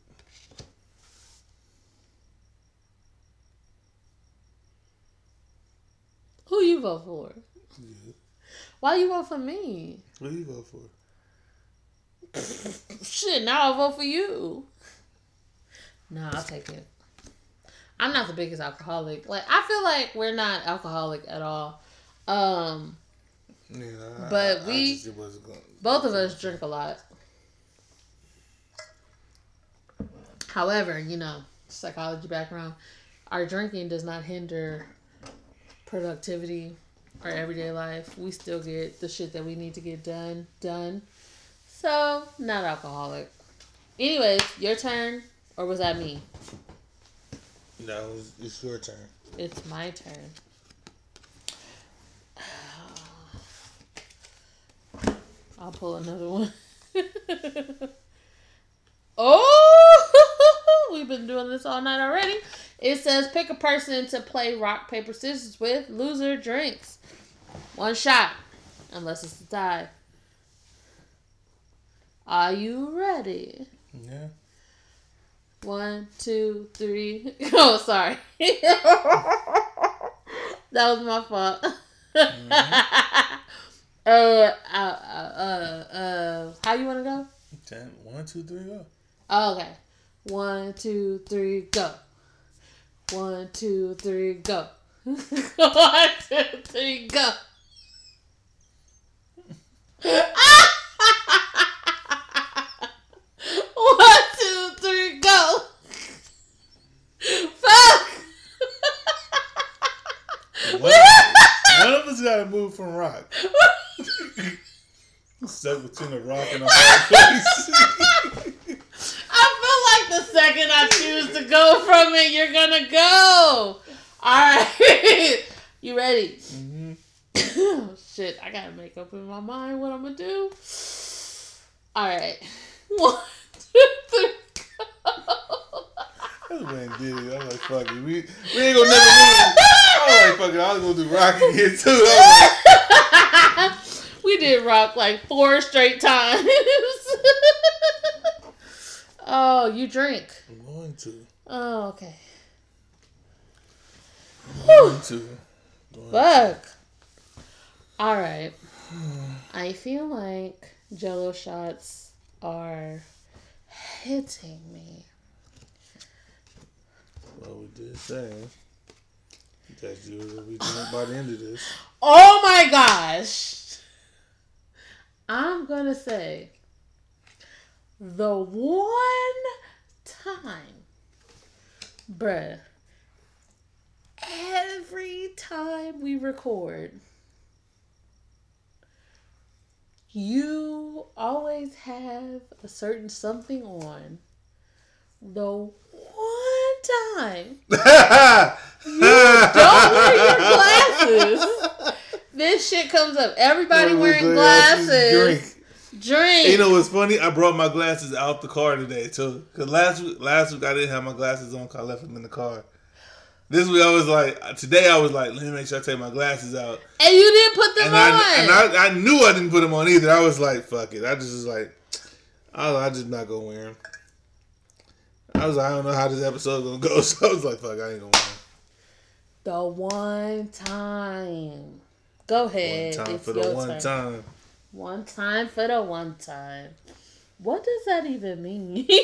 Who you vote for? Yeah. Why you vote for me? What do you vote for? Shit, now I'll vote for you. Nah, I'll take it. I'm not the biggest alcoholic. Like I feel like we're not alcoholic at all. Um, Yeah, I- But I, we- I gonna, both of us drink a lot. However, you know, psychology background, our drinking does not hinder productivity our everyday life. We still get the shit that we need to get done done. So, not alcoholic. Anyways, your turn, or was that me? No, it's, it's your turn. It's my turn. I'll pull another one. oh, we've been doing this all night already. It says pick a person to play rock, paper, scissors with. Loser drinks. One shot. Unless it's a tie. Are you ready? Yeah. One, two, three. Oh, sorry. that was my fault. uh, uh, uh, uh, uh, how you want to go? Ten. One, two, three, go. Oh, okay. One, two, three, go. One, two, three, go. One, two, three, go. One, two, three, go. Fuck. One, one of us gotta move from rock. Stuck between a rock and a hard place. I feel like the second I choose to go you're gonna go. All right, you ready? hmm oh, shit, I gotta make up in my mind what I'm gonna do. All right, one, two, three, go. That's when did it. I was like, fuck it. We, we ain't gonna never move. I was like, fuck it. I was gonna do rock again too. Like, did rock like four straight times. oh, you drink. I'm going to. Oh, okay. I'm going to. Going Fuck. All right. I feel like Jello shots are hitting me. Well, we did say that you will be drunk by the end of this. Oh my gosh. I'm gonna say the one time, bruh, every time we record, you always have a certain something on. The one time you don't wear your glasses. This shit comes up. Everybody wearing glasses. Drink. Drink. You know what's funny? I brought my glasses out the car today too. Cause last week, last week I didn't have my glasses on. Cause I left them in the car. This week I was like, today I was like, let me make sure I take my glasses out. and you didn't put them And on. I and I, I knew I didn't put them on either. I was like, fuck it. I just was like, I, I just not gonna wear them. I was like, I don't know how this episode gonna go, so I was like, fuck, I ain't gonna wear 'em. the one time. Go ahead. One time it's for the one turn. time. One time for the one time. What does that even mean? Say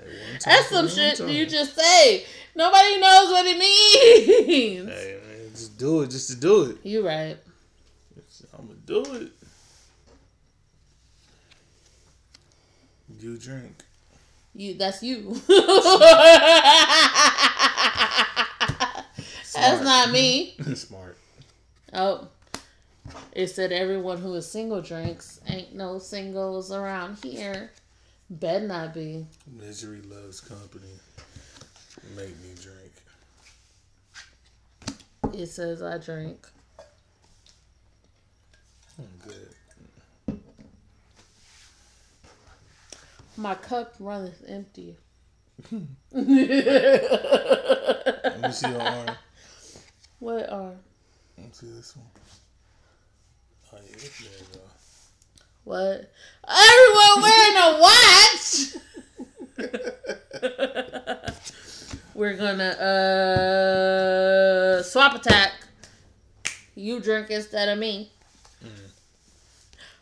one time That's some shit time. you just say. Nobody knows what it means. Hey man, just do it, just to do it. You right. I'm gonna do it. You drink. You that's you. That's not me. Smart. Oh. It said everyone who is single drinks. Ain't no singles around here. Bet not be. Misery loves company. Make me drink. It says I drink. I'm good. My cup runneth empty. Let me see your arm. what are Let me see this one. Oh yeah, there you go. what? Everyone wearing a watch. We're gonna uh swap attack. You drink instead of me.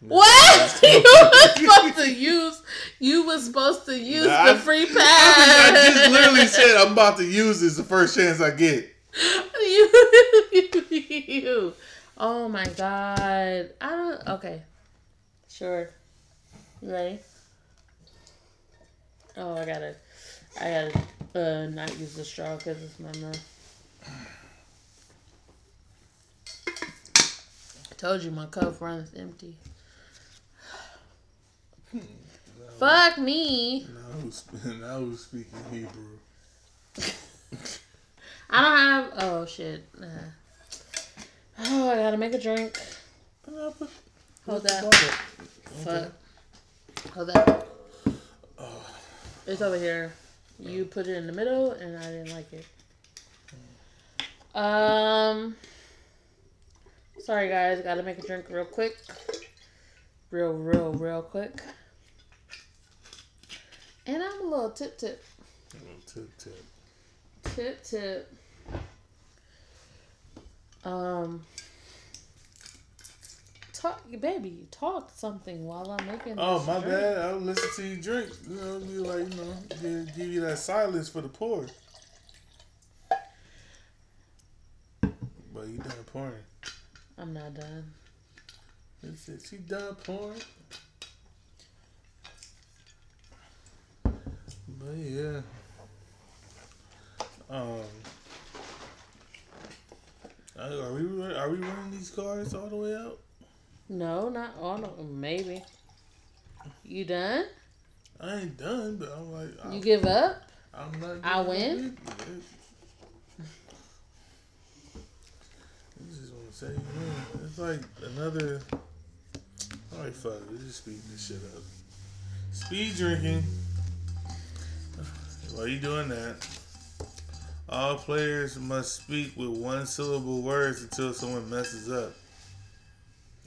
What? you was supposed to use. You was supposed to use Nah, the free pass. I just literally said I'm about to use this the first chance I get. you, you, you. Oh my god. I don't. Okay. Sure. You ready? Oh, I gotta. I gotta uh, not use the straw because it's my mouth. I told you my cup runs empty. Fuck me. Now who's, now who's speaking Hebrew? I don't have. Oh shit. Oh, I gotta make a drink. Hold that. Fuck. Hold that. Oh. It's over here. You put it in the middle, and I didn't like it. Um. Sorry, guys. Gotta make a drink real quick. Real, real, real quick. And I'm a little tip tip. Tip, tip. Tip tip. Um. Talk, baby. Talk something while I'm making. Oh this my drink. bad. I'll listen to you drink. You know, be like, you know, give, give you that silence for the pour. But you done pouring. I'm not done. That's it. She done pouring. But yeah. Um. Are we are we running these cars all the way out? No, not all. of them. Maybe. You done? I ain't done, but I'm like, I'm, You give up? I'm not. I win? I just want to say, man, it's like another. Alright, fuck. it. Let's just speed this shit up. Speed drinking. While you doing that, all players must speak with one syllable words until someone messes up.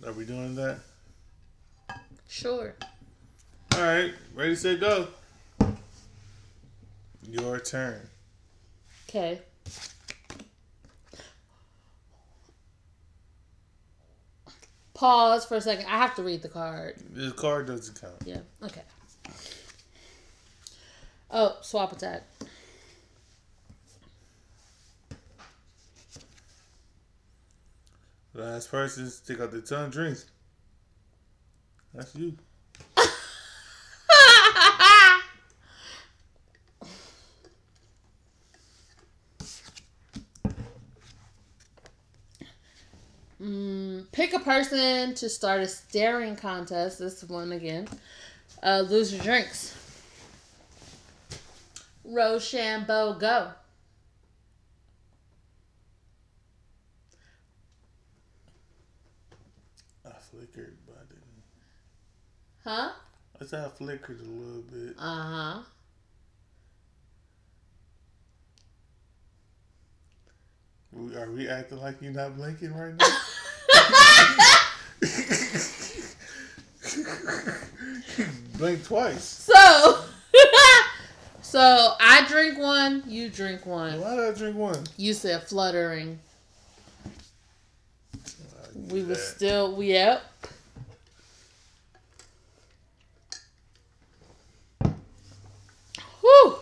Are we doing that? Sure. All right, ready, set, go. Your turn. Okay. Pause for a second. I have to read the card. The card doesn't count. Yeah. Okay. Oh, swap attack. Last person, to take out the tongue, drinks. That's you. Mm, pick a person to start a staring contest. This one again. Uh, lose your drinks. Rochambeau, go. I flickered, but I didn't. Huh? I said I flickered a little bit. Uh huh. We- Are we acting like you're not blinking right now? Blink twice. So, so I drink one, you drink one. Why did I drink one? You said fluttering. We were still, yep. Whew.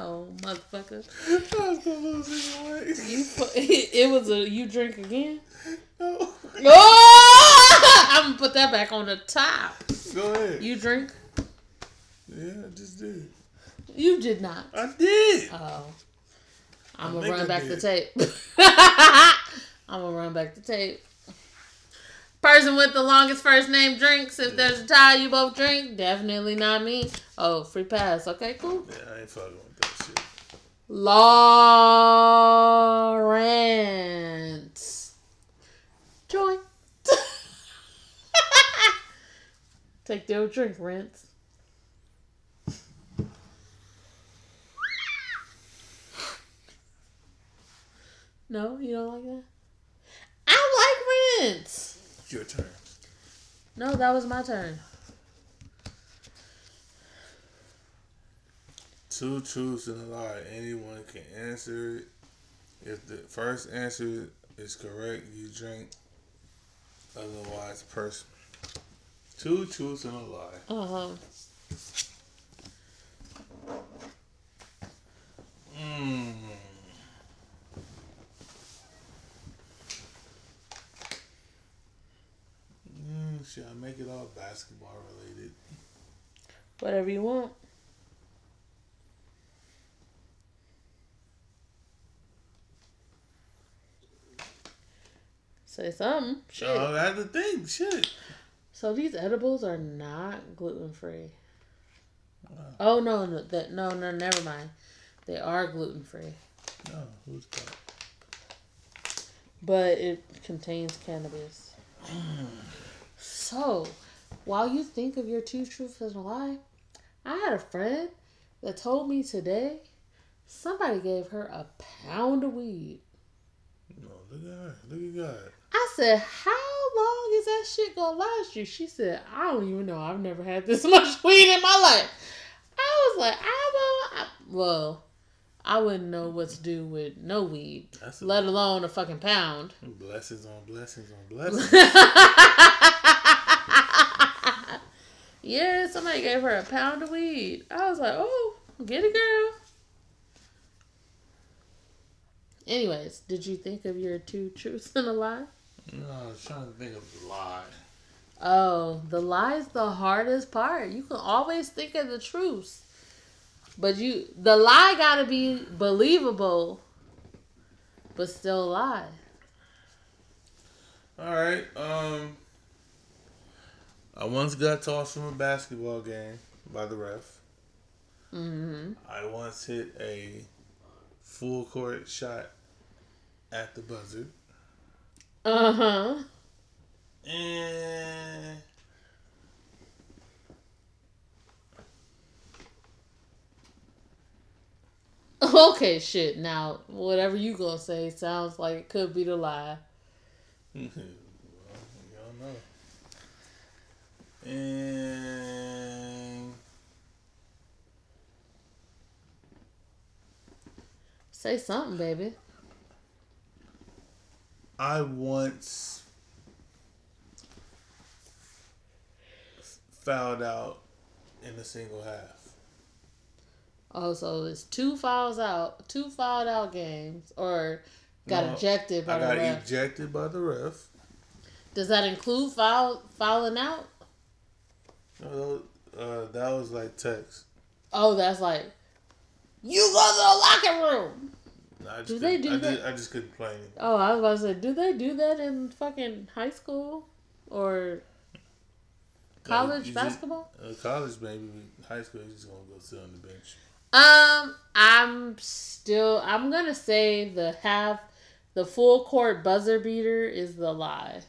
No, motherfucker. I was gonna lose anyway. You fu- it was a you drink again. No. Oh! I'm gonna put that back on the top. Go ahead. You drink? yeah, I just did. You did not. I did. Oh. I'm gonna run I back the tape. I'm gonna run back the tape. Person with the longest first name drinks. If there's a tie, you both drink. Definitely not me. Oh, free pass. Okay, cool. Yeah, I ain't fucking with that. Lawrence. Joy. Take their drink, Rance. No, you don't like that? I like Rance. Your turn. No, that was my turn. Two truths and a lie. Anyone can answer it. If the first answer is correct, you drink. Otherwise, person. Two truths and a lie. Uh huh. Mm. Mm, should I make it all basketball related? Whatever you want. Say something. Shit. Oh, I had to think. Shit. So these edibles are not gluten free. Wow. Oh no, no, that no, no, never mind. They are gluten free, No, who's that? but it contains cannabis. so, while you think of your two truths and a lie, I had a friend that told me today somebody gave her a pound of weed. No, look at her. Look at God. I said, "How long is that shit gonna last you?" She said, "I don't even know. I've never had this much weed in my life." I was like, "I will." I, well, I wouldn't know what to do with no weed, That's let alone a fucking pound. blessings on blessings on blessings. yeah, somebody gave her a pound of weed. I was like, "Oh, get it, girl." Anyways, did you think of your two truths and a lie? No, I was trying to think of the lie. Oh, the lie's the hardest part. You can always think of the truth. But you the lie gotta be believable, but still a lie. All right. Um, I once got tossed from a basketball game by the ref. Mm-hmm. I once hit a full court shot at the buzzer. Uh huh. Okay, shit. Now whatever you gonna say sounds like it could be the lie. well, y'all know. And say something, baby. I once fouled out in a single half. Oh, so it's two fouls out, two fouled out games, or got No, ejected by I the got ref. ejected by the ref. Does that include foul fouling out? No, uh, that was like text. Oh, that's like you go to the locker room. I just Do they do I that? Just, I just couldn't play anymore. Oh, I was about to say, do they do that in fucking high school or college just- basketball? Uh, college, maybe. High school, you just gonna go sit on the bench. Um, I'm still. I'm gonna say the half, the full court buzzer beater is the lie.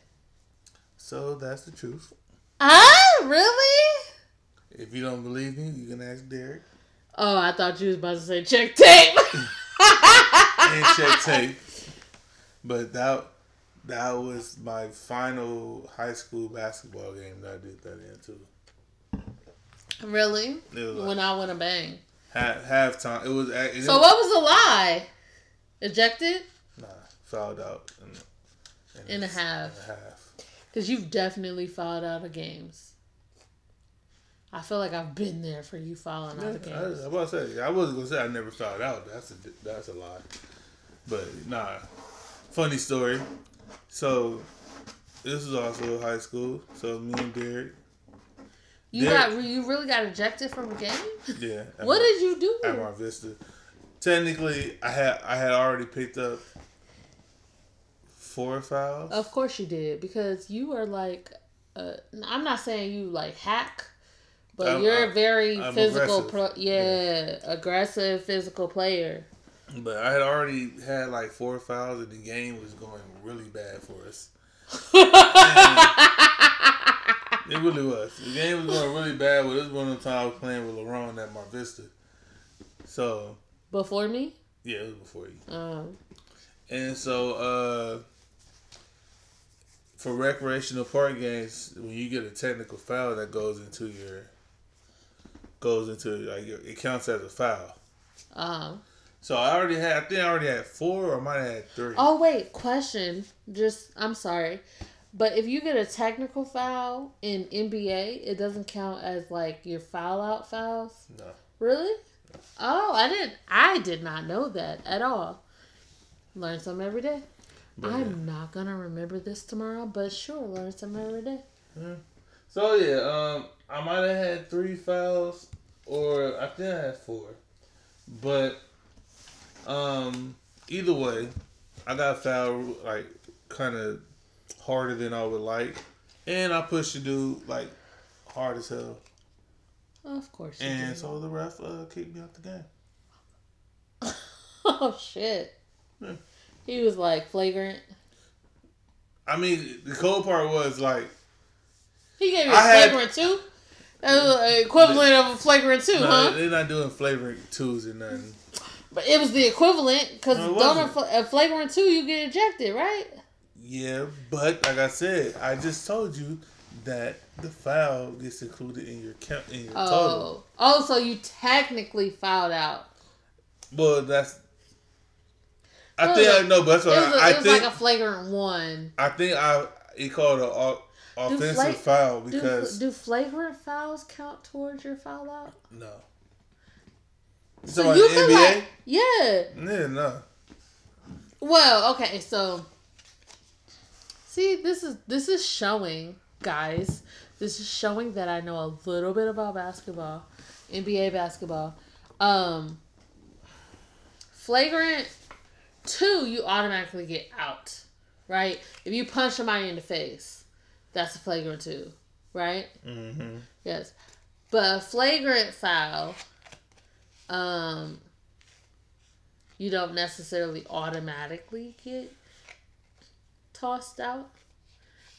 So that's the truth. Ah, really? If you don't believe me, you can ask Derek Oh, I thought you was about to say check tape. check tape. But that that was my final high school basketball game that I did that in too. really? It was like When I went a bang. half halftime. It was it So was- what was the lie? Ejected Nah, fouled out in, in a half. in a half. Because you've definitely fouled out of games. I feel like I've been there for you fouling out of Yeah, I, games. I was about to say I wasn't gonna say I never fouled out. That's a that's a lie. But nah, funny story. So this is also high school. So me and Derek, You There- got you really got ejected from a game? yeah. What Mar- did you do? at Mar Vista? Technically, I had I had already picked up four fouls. Of course you did because you are like, uh, I'm not saying you like hack, but I'm- you're a I'm- very I'm physical, pro, yeah, aggressive physical player. But I had already had like four fouls, and the game was going really bad for us. It really was. The game was going really bad. But it was one of the times I was playing with LeBron at Mar Vista. So Before me, yeah, it was before you. um, And so uh, for recreational park games, when you get a technical foul, that goes into your goes into like your, it counts as a foul. um. So I already had. I think I already had four, or I might have had three. Oh wait, question. Just I'm sorry, but if you get a technical foul in NBA, it doesn't count as like your foul out fouls. No. Really? Oh, I didn't. I did not know that at all. Learn something every day. But, I'm not gonna remember this tomorrow, but sure, learn something every day. So yeah, um, I might have had three fouls, or I think I had four, but um, either way, I got fouled like kind of harder than I would like, and I pushed the dude like hard as hell, Of course. You and did. so the ref uh, kicked me out the game. oh shit. Yeah. He was like flagrant. I mean, the cold part was like, He gave you a I had- flagrant two. That was the equivalent of a flagrant two, no, huh? they're not doing flavoring twos and nothing. But it was the equivalent because No, it don't a, wasn't. flagrant two, you get ejected, right? Yeah, but like I said, I just told you that the foul gets included in your count in your oh. total. Oh, oh, so you technically fouled out. Well, that's. I It think was I know, but that's It what was, a, I, I it was think. like a flagrant one. I think I he called an offensive flag- foul Do, because do flagrant fouls count towards your foul out? no. So you could NBA? like, yeah. yeah, no. Well, okay, so see, this is this is showing, guys. This is showing that I know a little bit about basketball, NBA basketball. Um, flagrant two, you automatically get out, right? If you punch somebody in the face, that's a flagrant two, right? Mm-hmm. Yes, but a flagrant foul, um, you don't necessarily automatically get tossed out.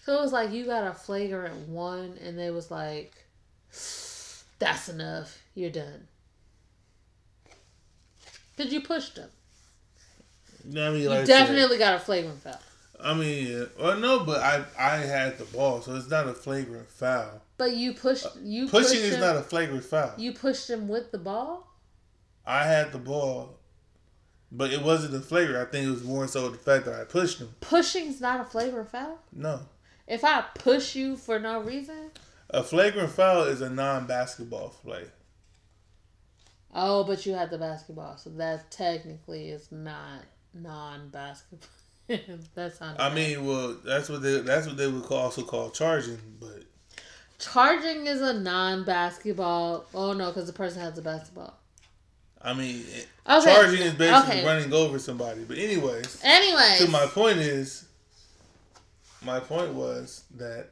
So it was like you got a flagrant one, and they was like, "That's enough. You're done." Because you pushed them. You I mean? You Like said, definitely got a flagrant foul. I mean, well, no, but I I had the ball, so it's not a flagrant foul. But you pushed you Uh, Pushing pushed is him, not a flagrant foul. you pushed him with the ball. I had the ball, but it wasn't a flagrant. I think it was more so the fact that I pushed him. Pushing's not a flagrant foul. No, If I push you for no reason, a flagrant foul is a non-basketball play. oh, but you had the basketball, so that technically is not non-basketball. That's not. I mean, well, that's what they that's what they would call, also call charging, but charging is a non-basketball. Oh no, because the person has the basketball. I mean, Okay. charging is basically Okay. running over somebody. But anyways, Anyway, so my point is, my point was that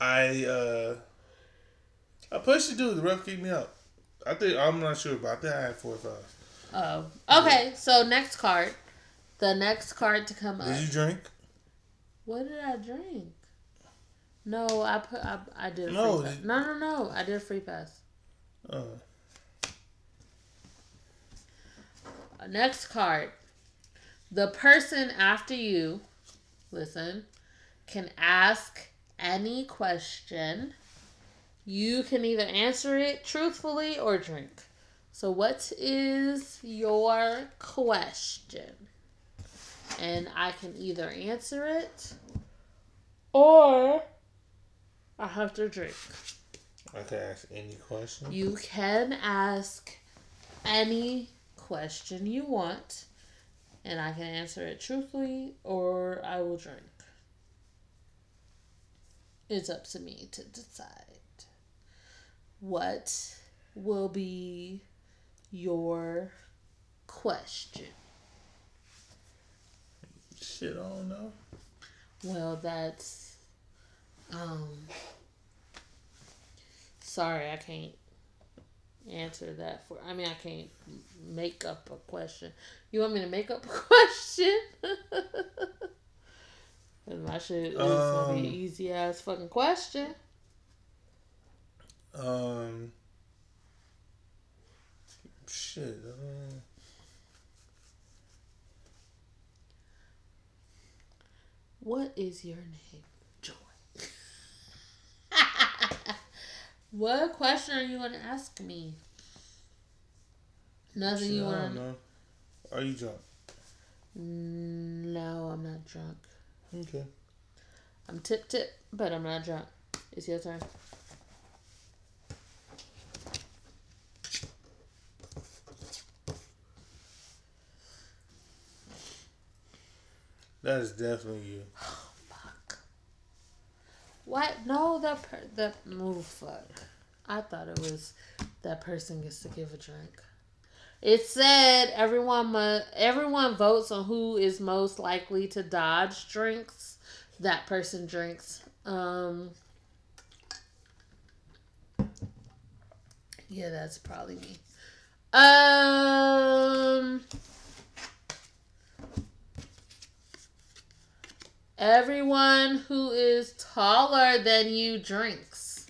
I uh I pushed the dude. The ref kicked me out. I think I'm not sure, about I think I had four fouls. oh, okay. So next card, the next card to come up. Did you drink? What did I drink? No, I put I, I did a No, free pass. No, no, no. I did a free pass. Uh, Next card. The person after you, listen, can ask any question. You can either answer it truthfully or drink. So, what is your question? And I can either answer it or I have to drink. I can ask any question. You can ask any question you want, and I can answer it truthfully or I will drink. It's up to me to decide. What will be your question? Shit, I don't know. Well, that's um sorry, I can't answer that for I mean, I can't make up a question. You want me to make up a question? My shit is gonna be an Um, easy ass fucking question. Um, shit. Uh, What is your name? Joy. What question are you gonna ask me? Nothing shit, you I wanna know. Are you drunk? Mm, No, I'm not drunk. Okay. I'm tip tip, but I'm not drunk. It's your turn. That is definitely you. What? No, the per- that oh fuck. I thought it was that person gets to give a drink. It said everyone mu- everyone votes on who is most likely to dodge drinks. That person drinks. Um. Yeah, that's probably me. Um. Everyone who is taller than you drinks.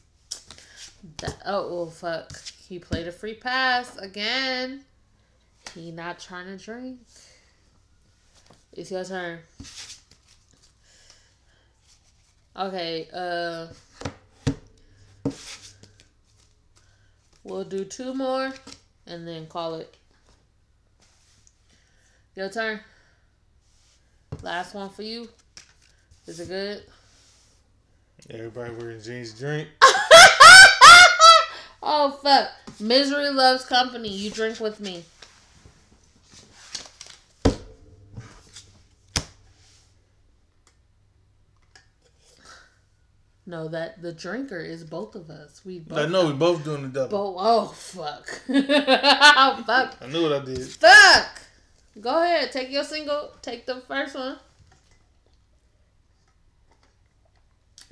That, oh, well, fuck. He played a free pass again. He not trying to drink. It's your turn. Okay, uh. We'll do two more and then call it. Your turn. Last one for you. Is it good? Everybody wearing jeans drink. oh fuck. Misery loves company. You drink with me. No, that the drinker is both of us. We both I know we both doing the double. Bo- oh fuck. oh, fuck. I knew what I did. Fuck. Go ahead. Take your single. Take the first one.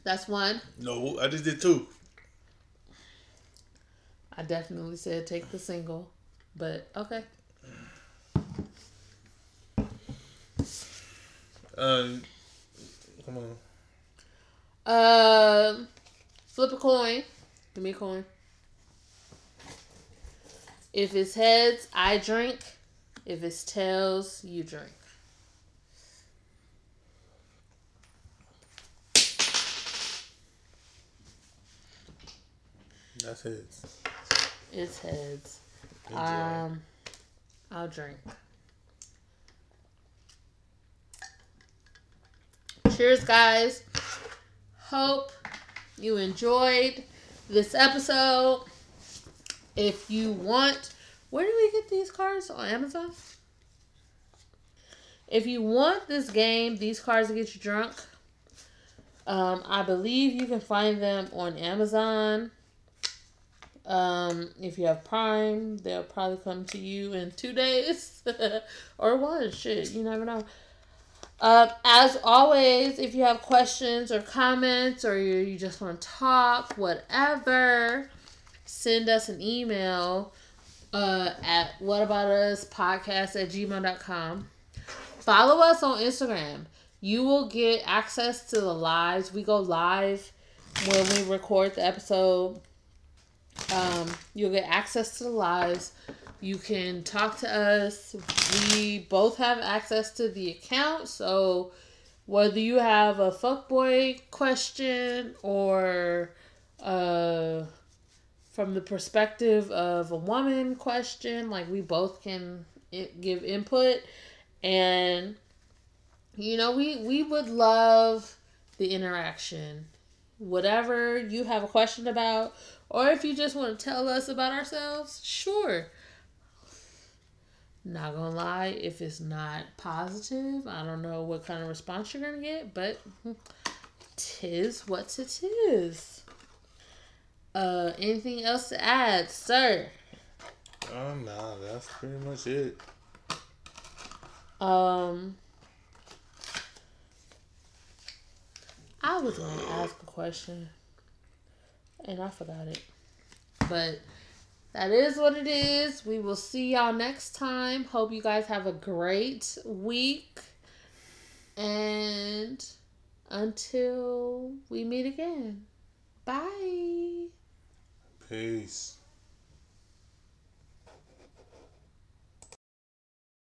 That's one. No, I just did two. I definitely said take the single, but okay. Um, come on. Um, flip a coin. Give me a coin. If it's heads, I drink. If it's tails, you drink. That's heads. It's heads. Job. Um, I'll drink. Cheers, guys. Hope you enjoyed this episode. If you want, where do we get these cards? On Amazon? If you want this game, these cards to get you drunk, um, I believe you can find them on Amazon. Um, if you have Prime, they'll probably come to you in two days or one. Shit, you never know. Um, as always, if you have questions or comments or you, you just want to talk, whatever, send us an email uh, at whataboutuspodcast at gmail.com. Follow us on Instagram. You will get access to the lives. We go live when we record the episode. Um, you'll get access to the lives. You can talk to us. We both have access to the account, so whether you have a fuckboy question or uh from the perspective of a woman question, like we both can give input and you know, we we would love the interaction. Whatever you have a question about or if you just want to tell us about ourselves, sure. Not gonna lie, if it's not positive, I don't know what kind of response you're gonna get, but tis what it is. Uh, anything else to add, sir? Oh no, that's pretty much it. Um, I was gonna ask a question, and I forgot it. But that is what it is. We will see y'all next time. Hope you guys have a great week, and until we meet again, bye. Peace.